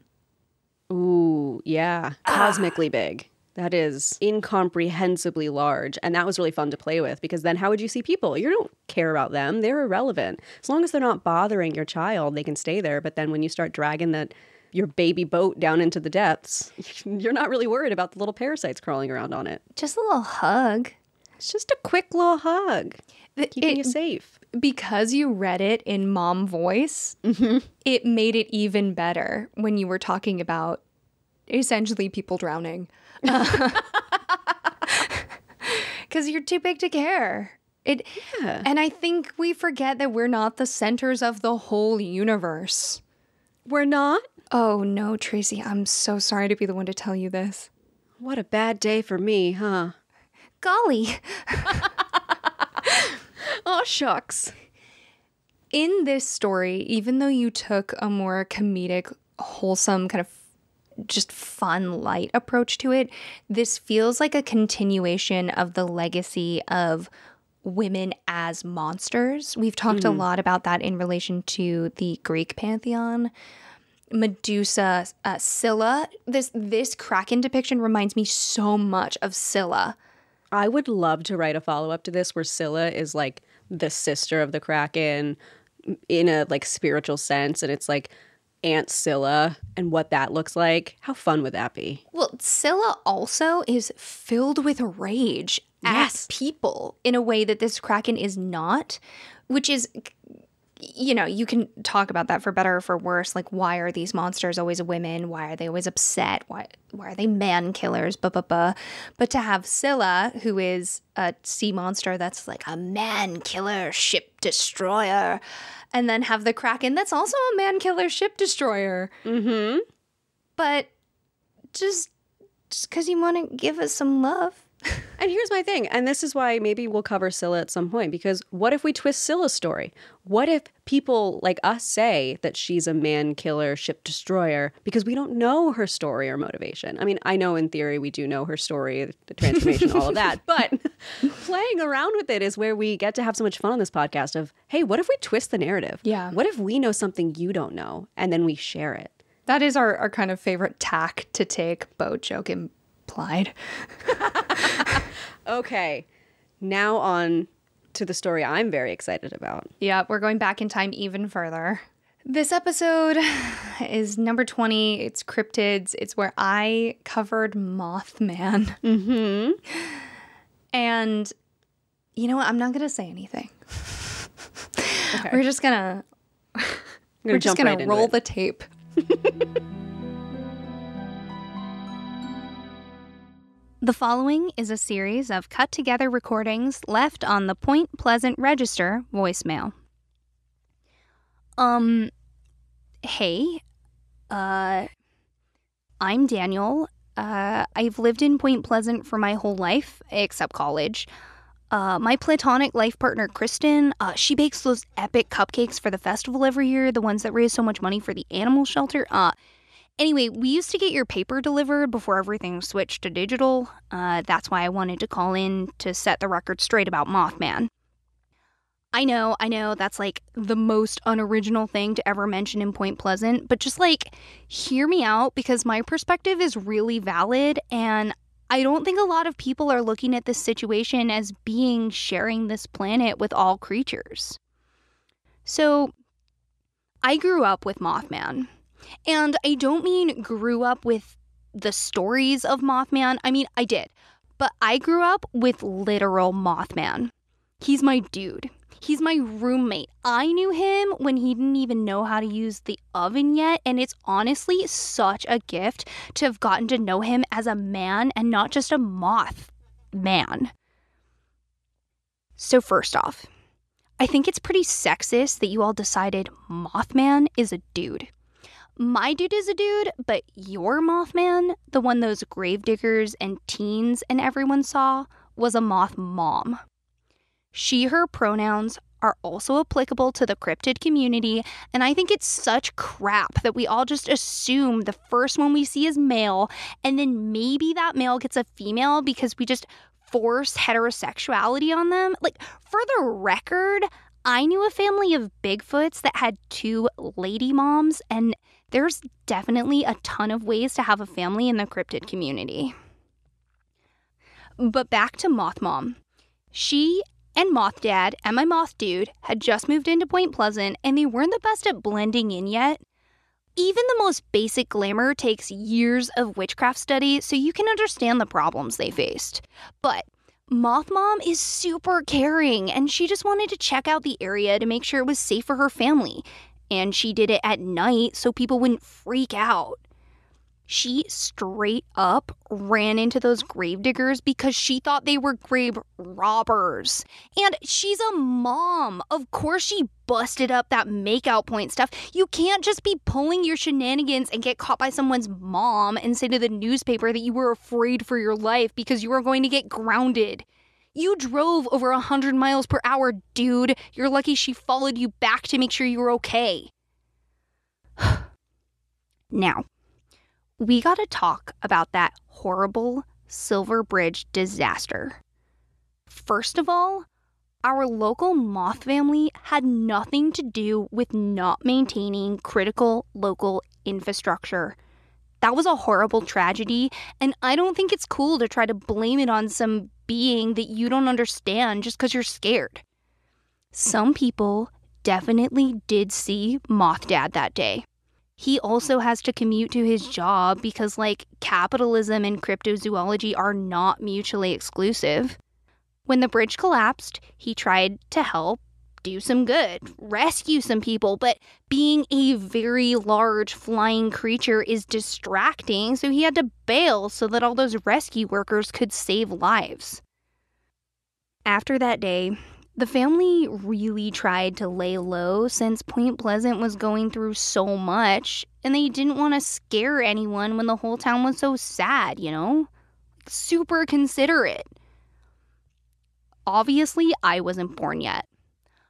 [SPEAKER 2] Ooh, yeah. Cosmically ah. big. That is incomprehensibly large. And that was really fun to play with because then how would you see people? You don't care about them. They're irrelevant. As long as they're not bothering your child, they can stay there. But then when you start dragging that your baby boat down into the depths, you're not really worried about the little parasites crawling around on it.
[SPEAKER 1] Just a little hug.
[SPEAKER 2] It's just a quick little hug, keeping it, you safe.
[SPEAKER 1] Because you read it in mom voice, mm-hmm. it made it even better when you were talking about essentially people drowning. Because you're too big to care. It, yeah. And I think we forget that we're not the centers of the whole universe.
[SPEAKER 2] We're not?
[SPEAKER 1] Oh no, Tracy, I'm so sorry to be the one to tell you this.
[SPEAKER 2] What a bad day for me, huh?
[SPEAKER 1] Golly.
[SPEAKER 2] oh, shucks.
[SPEAKER 1] In this story, even though you took a more comedic, wholesome, kind of just fun, light approach to it, this feels like a continuation of the legacy of women as monsters. We've talked mm-hmm. a lot about that in relation to the Greek pantheon. Medusa, uh, Scylla. This this Kraken depiction reminds me so much of Scylla.
[SPEAKER 2] I would love to write a follow up to this where Scylla is like the sister of the Kraken in a like spiritual sense, and it's like Aunt Scylla and what that looks like. How fun would that be?
[SPEAKER 1] Well, Scylla also is filled with rage yes. at people in a way that this Kraken is not, which is you know, you can talk about that for better or for worse. Like, why are these monsters always women? Why are they always upset? Why why are they man killers? Blah blah blah. But to have Scylla, who is a sea monster that's like a man killer ship destroyer, and then have the Kraken that's also a man killer ship destroyer.
[SPEAKER 2] Mm-hmm.
[SPEAKER 1] But just just because you want to give us some love
[SPEAKER 2] and here's my thing, and this is why maybe we'll cover Scylla at some point, because what if we twist Scylla's story? What if people like us say that she's a man killer, ship destroyer, because we don't know her story or motivation? I mean, I know in theory we do know her story, the transformation, all of that, but playing around with it is where we get to have so much fun on this podcast of, hey, what if we twist the narrative?
[SPEAKER 1] Yeah.
[SPEAKER 2] What if we know something you don't know, and then we share it?
[SPEAKER 1] That is our, our kind of favorite tack to take, boat joke
[SPEAKER 2] okay. Now on to the story I'm very excited about.
[SPEAKER 1] Yeah, we're going back in time even further. This episode is number 20. It's cryptids. It's where I covered Mothman.
[SPEAKER 2] Mm-hmm.
[SPEAKER 1] And you know what? I'm not going to say anything. Okay. We're just going to we're just going right to roll the tape. The following is a series of cut together recordings left on the Point Pleasant Register voicemail. Um, hey, uh, I'm Daniel. Uh, I've lived in Point Pleasant for my whole life, except college. Uh, my platonic life partner, Kristen, uh, she bakes those epic cupcakes for the festival every year, the ones that raise so much money for the animal shelter. Uh, Anyway, we used to get your paper delivered before everything switched to digital. Uh, that's why I wanted to call in to set the record straight about Mothman. I know, I know, that's like the most unoriginal thing to ever mention in Point Pleasant, but just like, hear me out because my perspective is really valid and I don't think a lot of people are looking at this situation as being sharing this planet with all creatures. So, I grew up with Mothman. And I don't mean grew up with the stories of Mothman. I mean, I did. But I grew up with literal Mothman. He's my dude. He's my roommate. I knew him when he didn't even know how to use the oven yet, and it's honestly such a gift to have gotten to know him as a man and not just a moth man. So, first off, I think it's pretty sexist that you all decided Mothman is a dude my dude is a dude, but your Mothman, the one those gravediggers and teens and everyone saw, was a moth mom. She, her pronouns are also applicable to the cryptid community, and I think it's such crap that we all just assume the first one we see is male, and then maybe that male gets a female because we just force heterosexuality on them. Like, for the record, I knew a family of Bigfoots that had two lady moms, and there's definitely a ton of ways to have a family in the cryptid community. But back to Moth Mom. She and Moth Dad and my Moth Dude had just moved into Point Pleasant and they weren't the best at blending in yet. Even the most basic glamour takes years of witchcraft study so you can understand the problems they faced. But Moth Mom is super caring and she just wanted to check out the area to make sure it was safe for her family and she did it at night so people wouldn't freak out. She straight up ran into those gravediggers because she thought they were grave robbers. And she's a mom. Of course, she busted up that makeout point stuff. You can't just be pulling your shenanigans and get caught by someone's mom and say to the newspaper that you were afraid for your life because you were going to get grounded. You drove over 100 miles per hour, dude. You're lucky she followed you back to make sure you were okay. now, we gotta talk about that horrible Silver Bridge disaster. First of all, our local moth family had nothing to do with not maintaining critical local infrastructure. That was a horrible tragedy, and I don't think it's cool to try to blame it on some being that you don't understand just because you're scared. Some people definitely did see Moth Dad that day. He also has to commute to his job because, like, capitalism and cryptozoology are not mutually exclusive. When the bridge collapsed, he tried to help do some good, rescue some people, but being a very large flying creature is distracting, so he had to bail so that all those rescue workers could save lives. After that day, the family really tried to lay low since Point Pleasant was going through so much, and they didn't want to scare anyone when the whole town was so sad, you know? Super considerate. Obviously, I wasn't born yet.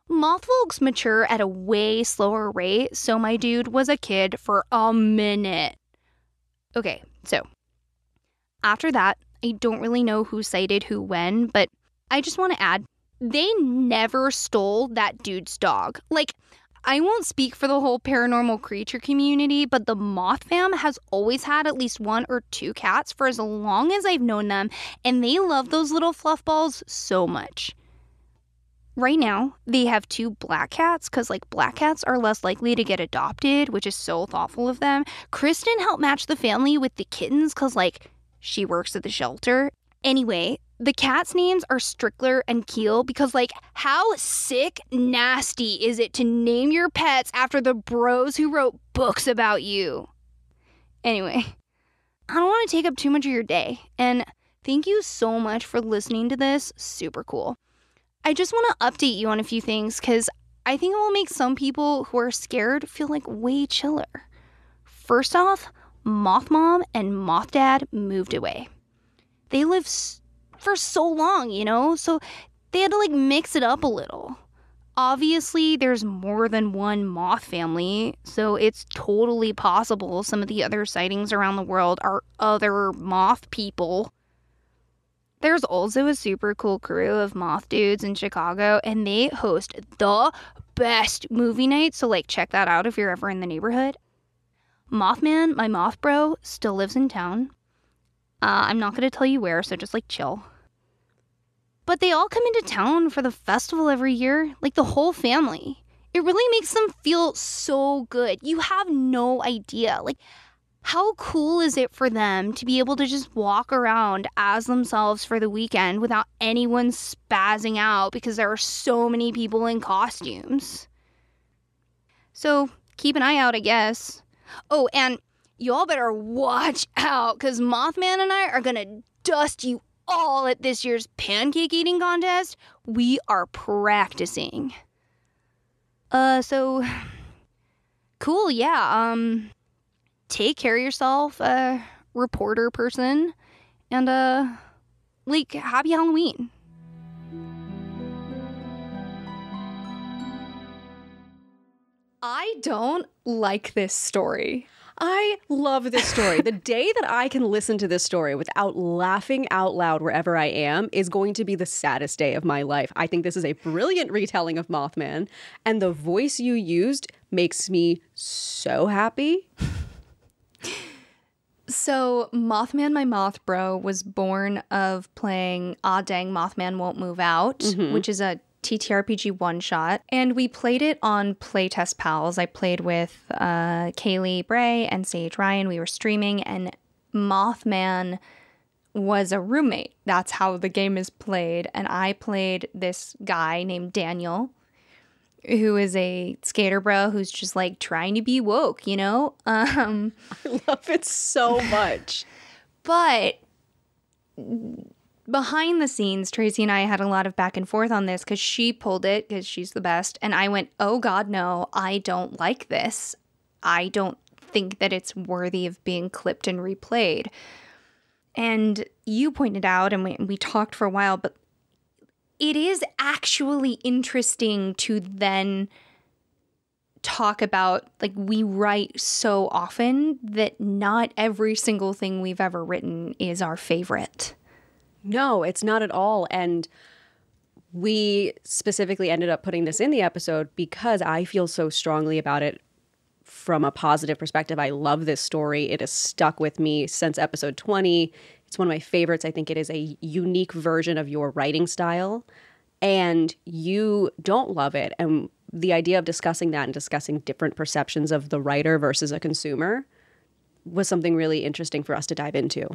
[SPEAKER 1] Moth folks mature at a way slower rate, so my dude was a kid for a minute. Okay, so after that, I don't really know who sighted who when, but I just want to add they never stole that dude's dog. Like, I won't speak for the whole paranormal creature community, but the Moth fam has always had at least one or two cats for as long as I've known them, and they love those little fluff balls so much. Right now, they have two black cats because, like, black cats are less likely to get adopted, which is so thoughtful of them. Kristen helped match the family with the kittens because, like, she works at the shelter. Anyway, the cats' names are Strickler and Keel because, like, how sick nasty is it to name your pets after the bros who wrote books about you? Anyway, I don't want to take up too much of your day, and thank you so much for listening to this. Super cool. I just want to update you on a few things because I think it will make some people who are scared feel like way chiller. First off, Moth Mom and Moth Dad moved away. They lived for so long, you know, so they had to like mix it up a little. Obviously, there's more than one moth family, so it's totally possible some of the other sightings around the world are other moth people. There's also a super cool crew of moth dudes in Chicago, and they host the best movie night, so like check that out if you're ever in the neighborhood. Mothman, my moth bro, still lives in town. Uh, I'm not gonna tell you where, so just like chill. But they all come into town for the festival every year, like the whole family. It really makes them feel so good. You have no idea. Like, how cool is it for them to be able to just walk around as themselves for the weekend without anyone spazzing out because there are so many people in costumes? So, keep an eye out, I guess. Oh, and y'all better watch out because Mothman and I are gonna dust you all at this year's pancake eating contest. We are practicing. Uh, so cool, yeah. Um, take care of yourself, uh, reporter person, and uh, like happy Halloween. I don't like this story.
[SPEAKER 2] I love this story. the day that I can listen to this story without laughing out loud wherever I am is going to be the saddest day of my life. I think this is a brilliant retelling of Mothman, and the voice you used makes me so happy.
[SPEAKER 1] So, Mothman, my moth bro, was born of playing Ah Dang Mothman Won't Move Out, which is a TTRPG one shot. And we played it on Playtest Pals. I played with uh, Kaylee Bray and Sage Ryan. We were streaming, and Mothman was a roommate. That's how the game is played. And I played this guy named Daniel, who is a skater bro who's just like trying to be woke, you know? Um,
[SPEAKER 2] I love it so much.
[SPEAKER 1] but behind the scenes, Tracy and I had a lot of back and forth on this because she pulled it because she's the best. And I went, oh God, no, I don't like this. I don't think that it's worthy of being clipped and replayed. And you pointed out, and we, we talked for a while, but it is actually interesting to then talk about like we write so often that not every single thing we've ever written is our favorite.
[SPEAKER 2] No, it's not at all. And we specifically ended up putting this in the episode because I feel so strongly about it from a positive perspective. I love this story. It has stuck with me since episode 20. It's one of my favorites. I think it is a unique version of your writing style. And you don't love it. And the idea of discussing that and discussing different perceptions of the writer versus a consumer was something really interesting for us to dive into.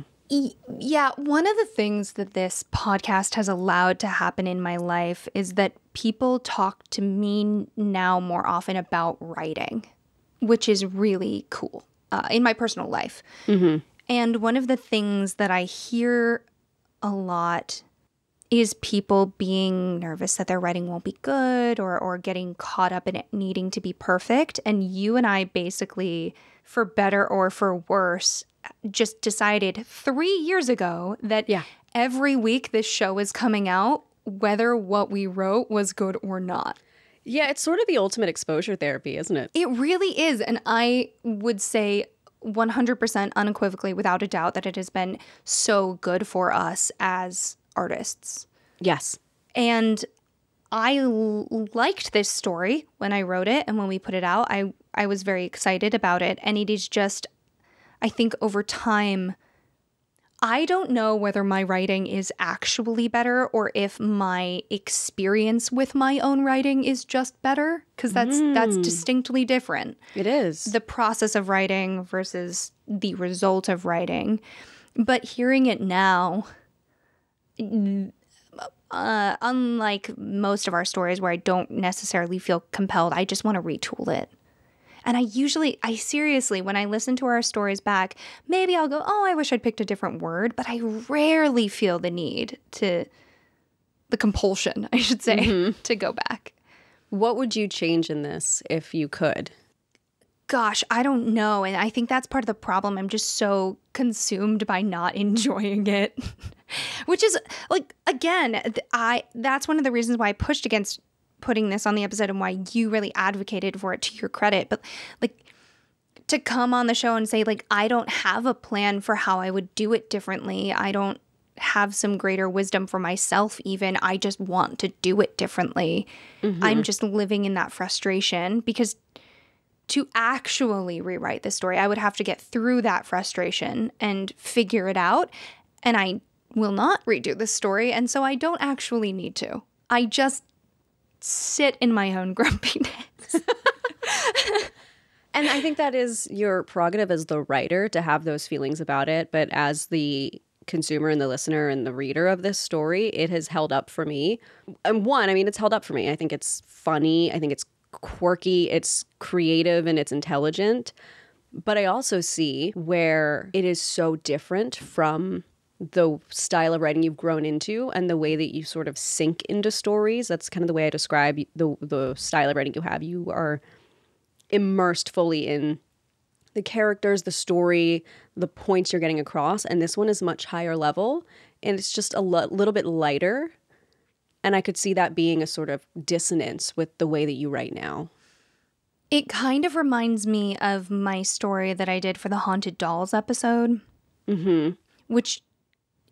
[SPEAKER 1] Yeah, one of the things that this podcast has allowed to happen in my life is that people talk to me now more often about writing, which is really cool uh, in my personal life. And one of the things that I hear a lot is people being nervous that their writing won't be good or or getting caught up in it needing to be perfect and you and I basically for better or for worse just decided 3 years ago that
[SPEAKER 2] Yeah.
[SPEAKER 1] every week this show is coming out whether what we wrote was good or not.
[SPEAKER 2] Yeah, it's sort of the ultimate exposure therapy, isn't it?
[SPEAKER 1] It really is. And I would say 100% unequivocally, without a doubt, that it has been so good for us as artists.
[SPEAKER 2] Yes.
[SPEAKER 1] And I l- liked this story when I wrote it and when we put it out. I, I was very excited about it. And it is just, I think over time, I don't know whether my writing is actually better or if my experience with my own writing is just better because that's that's distinctly different
[SPEAKER 2] It is.
[SPEAKER 1] the process of writing versus the result of writing. But hearing it now, uh, unlike most of our stories where I don't necessarily feel compelled, I just want to retool it. And I usually, I seriously, when I listen to our stories back, maybe I'll go, oh, I wish I'd picked a different word, but I rarely feel the need to, the compulsion, I should say, mm-hmm. to go back.
[SPEAKER 2] What would you change in this if you could?
[SPEAKER 1] Gosh, I don't know. And I think that's part of the problem. I'm just so consumed by not enjoying it. Which is like again, I that's one of the reasons why I pushed against putting this on the episode and why you really advocated for it to your credit. But like to come on the show and say like I don't have a plan for how I would do it differently. I don't have some greater wisdom for myself even. I just want to do it differently. Mm-hmm. I'm just living in that frustration because to actually rewrite the story, I would have to get through that frustration and figure it out. And I will not redo the story. And so I don't actually need to. I just sit in my own grumpiness.
[SPEAKER 2] and I think that is your prerogative as the writer to have those feelings about it. But as the consumer and the listener and the reader of this story, it has held up for me. And one, I mean, it's held up for me. I think it's funny. I think it's quirky, it's creative, and it's intelligent. But I also see where it is so different from the style of writing you've grown into and the way that you sort of sink into stories. That's kind of the way I describe the the style of writing you have. You are immersed fully in the characters, the story, the points you're getting across, and this one is much higher level and it's just a little bit lighter and I could see that being a sort of dissonance with the way that you write now.
[SPEAKER 1] It kind of reminds me of my story that I did for the Haunted Dolls episode,
[SPEAKER 2] mm-hmm.
[SPEAKER 1] which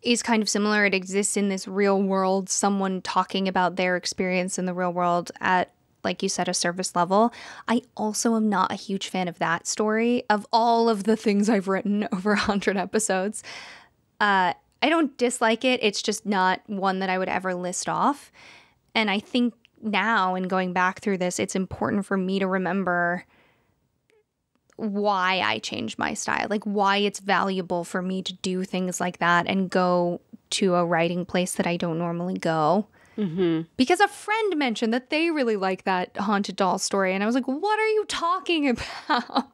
[SPEAKER 1] is kind of similar. It exists in this real world, someone talking about their experience in the real world at, like you said, a service level. I also am not a huge fan of that story. Of all of the things I've written over 100 episodes, uh, I don't dislike it. It's just not one that I would ever list off. And I think now, in going back through this, it's important for me to remember why I changed my style, like why it's valuable for me to do things like that and go to a writing place that I don't normally go.
[SPEAKER 2] Mm-hmm.
[SPEAKER 1] Because a friend mentioned that they really like that haunted doll story. And I was like, what are you talking about?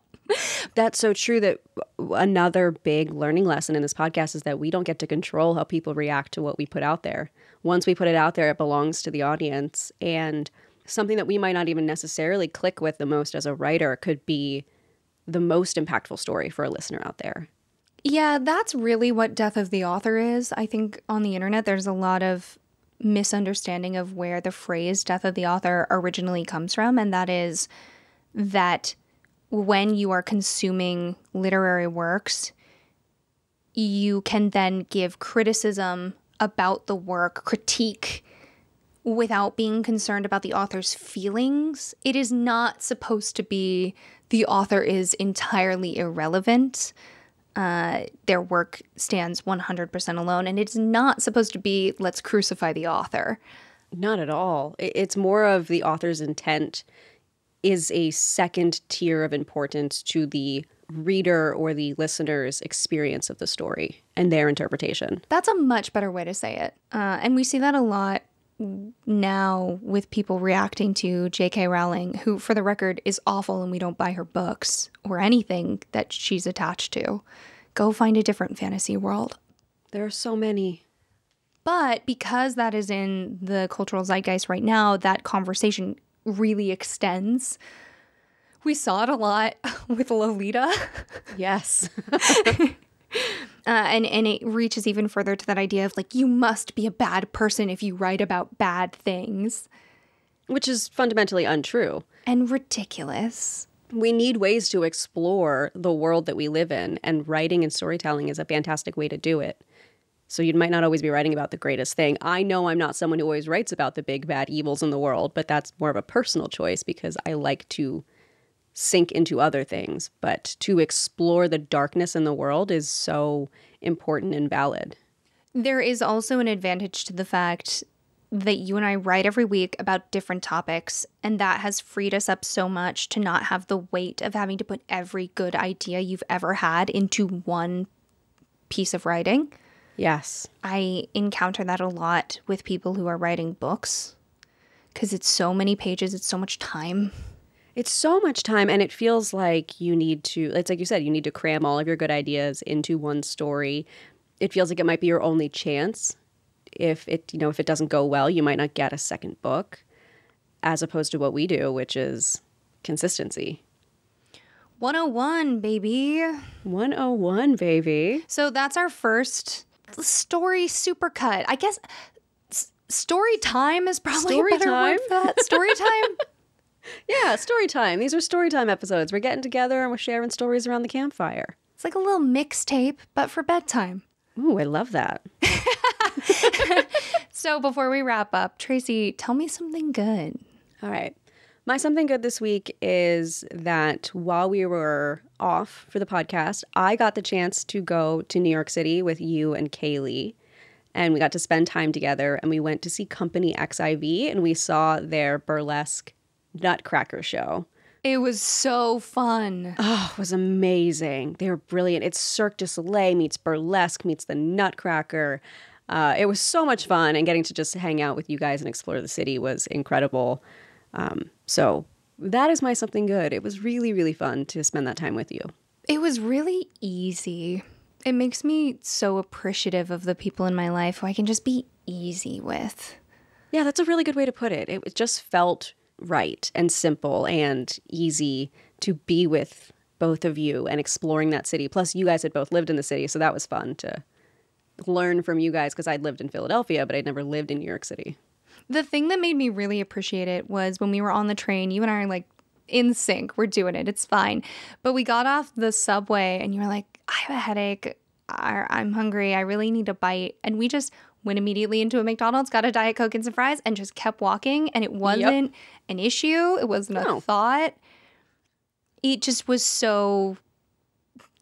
[SPEAKER 2] That's so true that another big learning lesson in this podcast is that we don't get to control how people react to what we put out there. Once we put it out there, it belongs to the audience. And something that we might not even necessarily click with the most as a writer could be the most impactful story for a listener out there.
[SPEAKER 1] Yeah, that's really what Death of the Author is. I think on the internet, there's a lot of misunderstanding of where the phrase Death of the Author originally comes from. And that is that when you are consuming literary works, you can then give criticism about the work, critique, without being concerned about the author's feelings. It is not supposed to be the author is entirely irrelevant. Uh, their work stands 100% alone, and it's not supposed to be let's crucify the author.
[SPEAKER 2] Not at all. It's more of the author's intent is a second tier of importance to the reader or the listener's experience of the story and their interpretation.
[SPEAKER 1] That's a much better way to say it. Uh, and we see that a lot now with people reacting to J.K. Rowling, who, for the record, is awful and we don't buy her books or anything that she's attached to. Go find a different fantasy world.
[SPEAKER 2] There are so many.
[SPEAKER 1] But because that is in the cultural zeitgeist right now, that conversation really extends. We saw it a lot with Lolita.
[SPEAKER 2] Yes.
[SPEAKER 1] uh, and and it reaches even further to that idea of like you must be a bad person if you write about bad things,
[SPEAKER 2] which is fundamentally untrue
[SPEAKER 1] and ridiculous.
[SPEAKER 2] We need ways to explore the world that we live in, and writing and storytelling is a fantastic way to do it. So you might not always be writing about the greatest thing. I know I'm not someone who always writes about the big bad evils in the world, but that's more of a personal choice because I like to sink into other things. But to explore the darkness in the world is so important and valid.
[SPEAKER 1] There is also an advantage to the fact that you and I write every week about different topics, and that has freed us up so much to not have the weight of having to put every good idea you've ever had into one piece of writing.
[SPEAKER 2] Yes.
[SPEAKER 1] I encounter that a lot with people who are writing books because it's so many pages, it's so much time.
[SPEAKER 2] It's so much time, and it feels like you need to, it's like you said, you need to cram all of your good ideas into one story. It feels like it might be your only chance. If it, you know, if it doesn't go well, you might not get a second book, as opposed to what we do, which is consistency.
[SPEAKER 1] 101, baby.
[SPEAKER 2] 101, baby.
[SPEAKER 1] So that's our first story supercut. I guess s- story time is probably
[SPEAKER 2] Story
[SPEAKER 1] a better
[SPEAKER 2] time?
[SPEAKER 1] word for that. Story time.
[SPEAKER 2] Yeah, story time. These are story time episodes. We're getting together and we're sharing stories around the campfire.
[SPEAKER 1] it's like a little mixtape, but for bedtime.
[SPEAKER 2] Ooh, I love that.
[SPEAKER 1] So before we wrap up, Tracy, tell me something good.
[SPEAKER 2] All right. My something good this week is that while we were off for the podcast, I got the chance to go to New York City with you and Kaylee. And we got to spend time together and we went to see Company XIV and we saw their burlesque Nutcracker show.
[SPEAKER 1] It was so fun.
[SPEAKER 2] Oh, it was amazing. They were brilliant. It's Cirque du Soleil meets burlesque meets the Nutcracker. Uh, it was so much fun, and getting to just hang out with you guys and explore the city was incredible. Um, so that is my something good. It was really, really fun to spend that time with you.
[SPEAKER 1] It was really easy. It makes me so appreciative of the people in my life who I can just be easy with.
[SPEAKER 2] Yeah, that's a really good way to put it. It just felt right and simple and easy to be with both of you and exploring that city. Plus, you guys had both lived in the city, so that was fun to learn from you guys because I'd lived in Philadelphia, but I'd never lived in New York City.
[SPEAKER 1] The thing that made me really appreciate it was when we were on the train, you and I are like in sync. We're doing it. It's fine. But we got off the subway and you were like, I have a headache. I'm hungry. I really need a bite. And we just went immediately into a McDonald's, got a Diet Coke and some fries, and just kept walking. And it wasn't an issue, it wasn't a thought. It just was so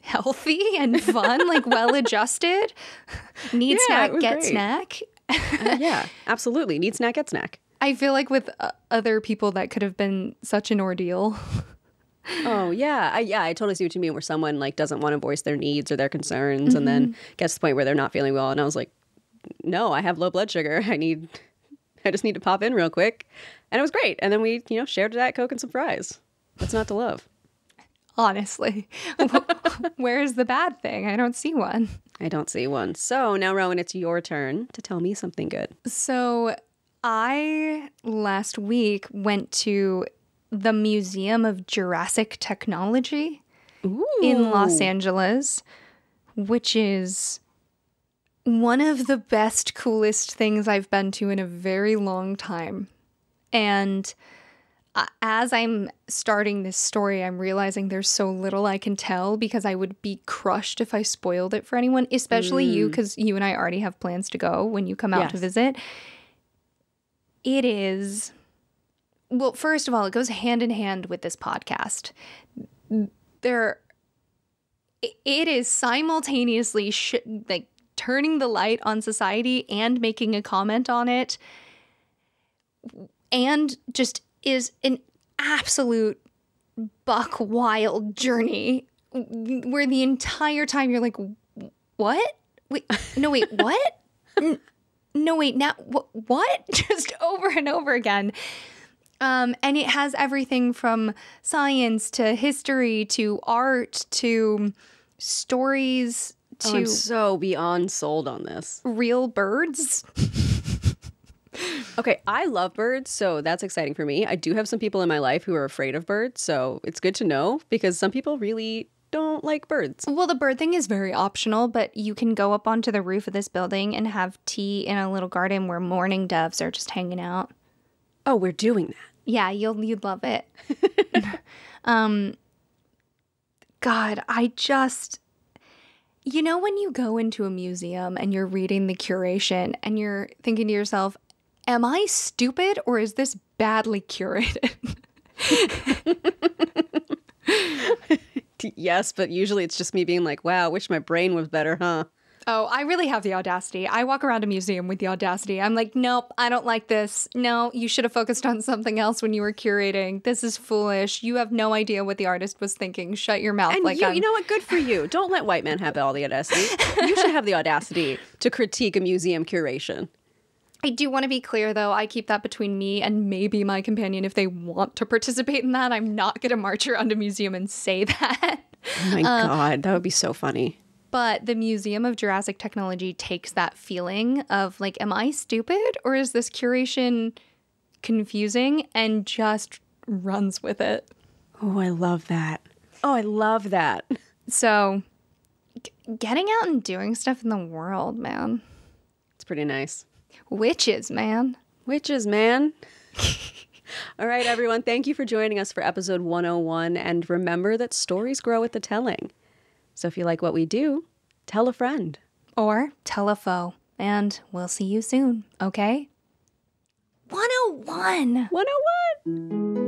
[SPEAKER 1] healthy and fun, like well adjusted. Need
[SPEAKER 2] Yeah,
[SPEAKER 1] snack, get
[SPEAKER 2] great.
[SPEAKER 1] snack.
[SPEAKER 2] Uh, yeah, absolutely. Need snack, get snack.
[SPEAKER 1] I feel like with uh, other people that could have been such an ordeal.
[SPEAKER 2] Oh yeah, I, yeah. I totally see what you mean. Where someone like doesn't want to voice their needs or their concerns, and then gets to the point where they're not feeling well, and I was like, no, I have low blood sugar. I need, I just need to pop in real quick, and it was great. And then we, you know, shared a diet coke and some fries. What's not to love?
[SPEAKER 1] Honestly, where is the bad thing? I don't see one.
[SPEAKER 2] I don't see one. So now, Rowan, it's your turn to tell me something good.
[SPEAKER 1] So, I last week went to the Museum of Jurassic Technology in Los Angeles, which is one of the best, coolest things I've been to in a very long time. And uh, as I'm starting this story, I'm realizing there's so little I can tell because I would be crushed if I spoiled it for anyone, especially you, because you and I already have plans to go when you come out to visit. It is, well, first of all, it goes hand in hand with this podcast. There, it is simultaneously sh- like turning the light on society and making a comment on it and just is an absolute buck wild journey where the entire time you're like what? Wait no wait what? No wait now wh- what? Just over and over again. Um, and it has everything from science to history to art to stories
[SPEAKER 2] Oh,
[SPEAKER 1] to
[SPEAKER 2] I'm so beyond sold on this.
[SPEAKER 1] real birds
[SPEAKER 2] Okay, I love birds, so that's exciting for me. I do have some people in my life who are afraid of birds, so it's good to know because some people really don't like birds.
[SPEAKER 1] Well, the bird thing is very optional, but you can go up onto the roof of this building and have tea in a little garden where mourning doves are just hanging out.
[SPEAKER 2] Oh, we're doing that.
[SPEAKER 1] Yeah, you'll you'd love it. um God, I just you know when you go into a museum and you're reading the curation and you're thinking to yourself, am I stupid or is this badly curated?
[SPEAKER 2] Yes, but usually it's just me being like, wow, wish my brain was better, huh?
[SPEAKER 1] Oh, I really have the audacity. I walk around a museum with the audacity. I'm like, nope, I don't like this. No, you should have focused on something else when you were curating. This is foolish. You have no idea what the artist was thinking. Shut your mouth.
[SPEAKER 2] And
[SPEAKER 1] like
[SPEAKER 2] you, you know what? Good for you. Don't let white men have all the audacity. You should have the audacity to critique a museum curation.
[SPEAKER 1] I do want to be clear though, I keep that between me and maybe my companion if they want to participate in that. I'm not going to march around a museum and say that.
[SPEAKER 2] Oh my um, god, that would be so funny.
[SPEAKER 1] But the Museum of Jurassic Technology takes that feeling of like, am I stupid or is this curation confusing and just runs with it.
[SPEAKER 2] Oh, I love that. Oh, I love that.
[SPEAKER 1] So, g- getting out and doing stuff in the world, man.
[SPEAKER 2] It's pretty nice.
[SPEAKER 1] Witches, man.
[SPEAKER 2] Witches, man. All right, everyone. Thank you for joining us for episode 101. And remember that stories grow with the telling. So if you like what we do, tell a friend.
[SPEAKER 1] Or tell a foe. And we'll see you soon, okay? 101!
[SPEAKER 2] 101.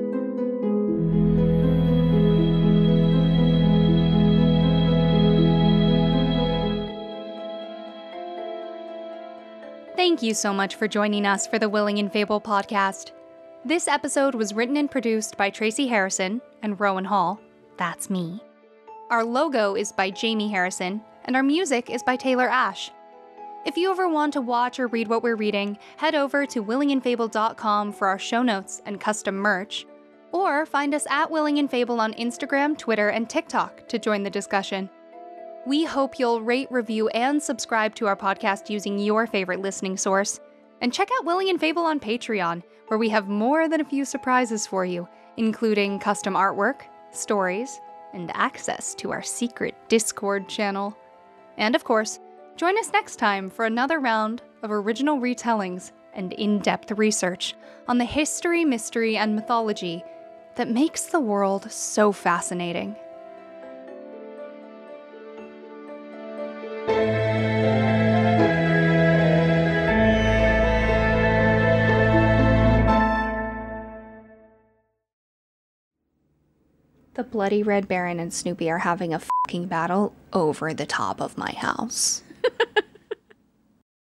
[SPEAKER 1] Thank you so much for joining us for the Willing and Fable podcast. This episode was written and produced by Tracy Harrison and Rowan Hall. That's me. Our logo is by Jamie Harrison, and our music is by Taylor Ash. If you ever want to watch or read what we're reading, head over to willingandfable.com for our show notes and custom merch, or find us at Willing and Fable on Instagram, Twitter, and TikTok to join the discussion. We hope you'll rate, review, and subscribe to our podcast using your favorite listening source. And check out Willing and Fable on Patreon, where we have more than a few surprises for you, including custom artwork, stories, and access to our secret Discord channel. And of course, join us next time for another round of original retellings and in depth research on the history, mystery, and mythology that makes the world so fascinating. The bloody Red Baron and Snoopy are having a fucking battle over the top of my house.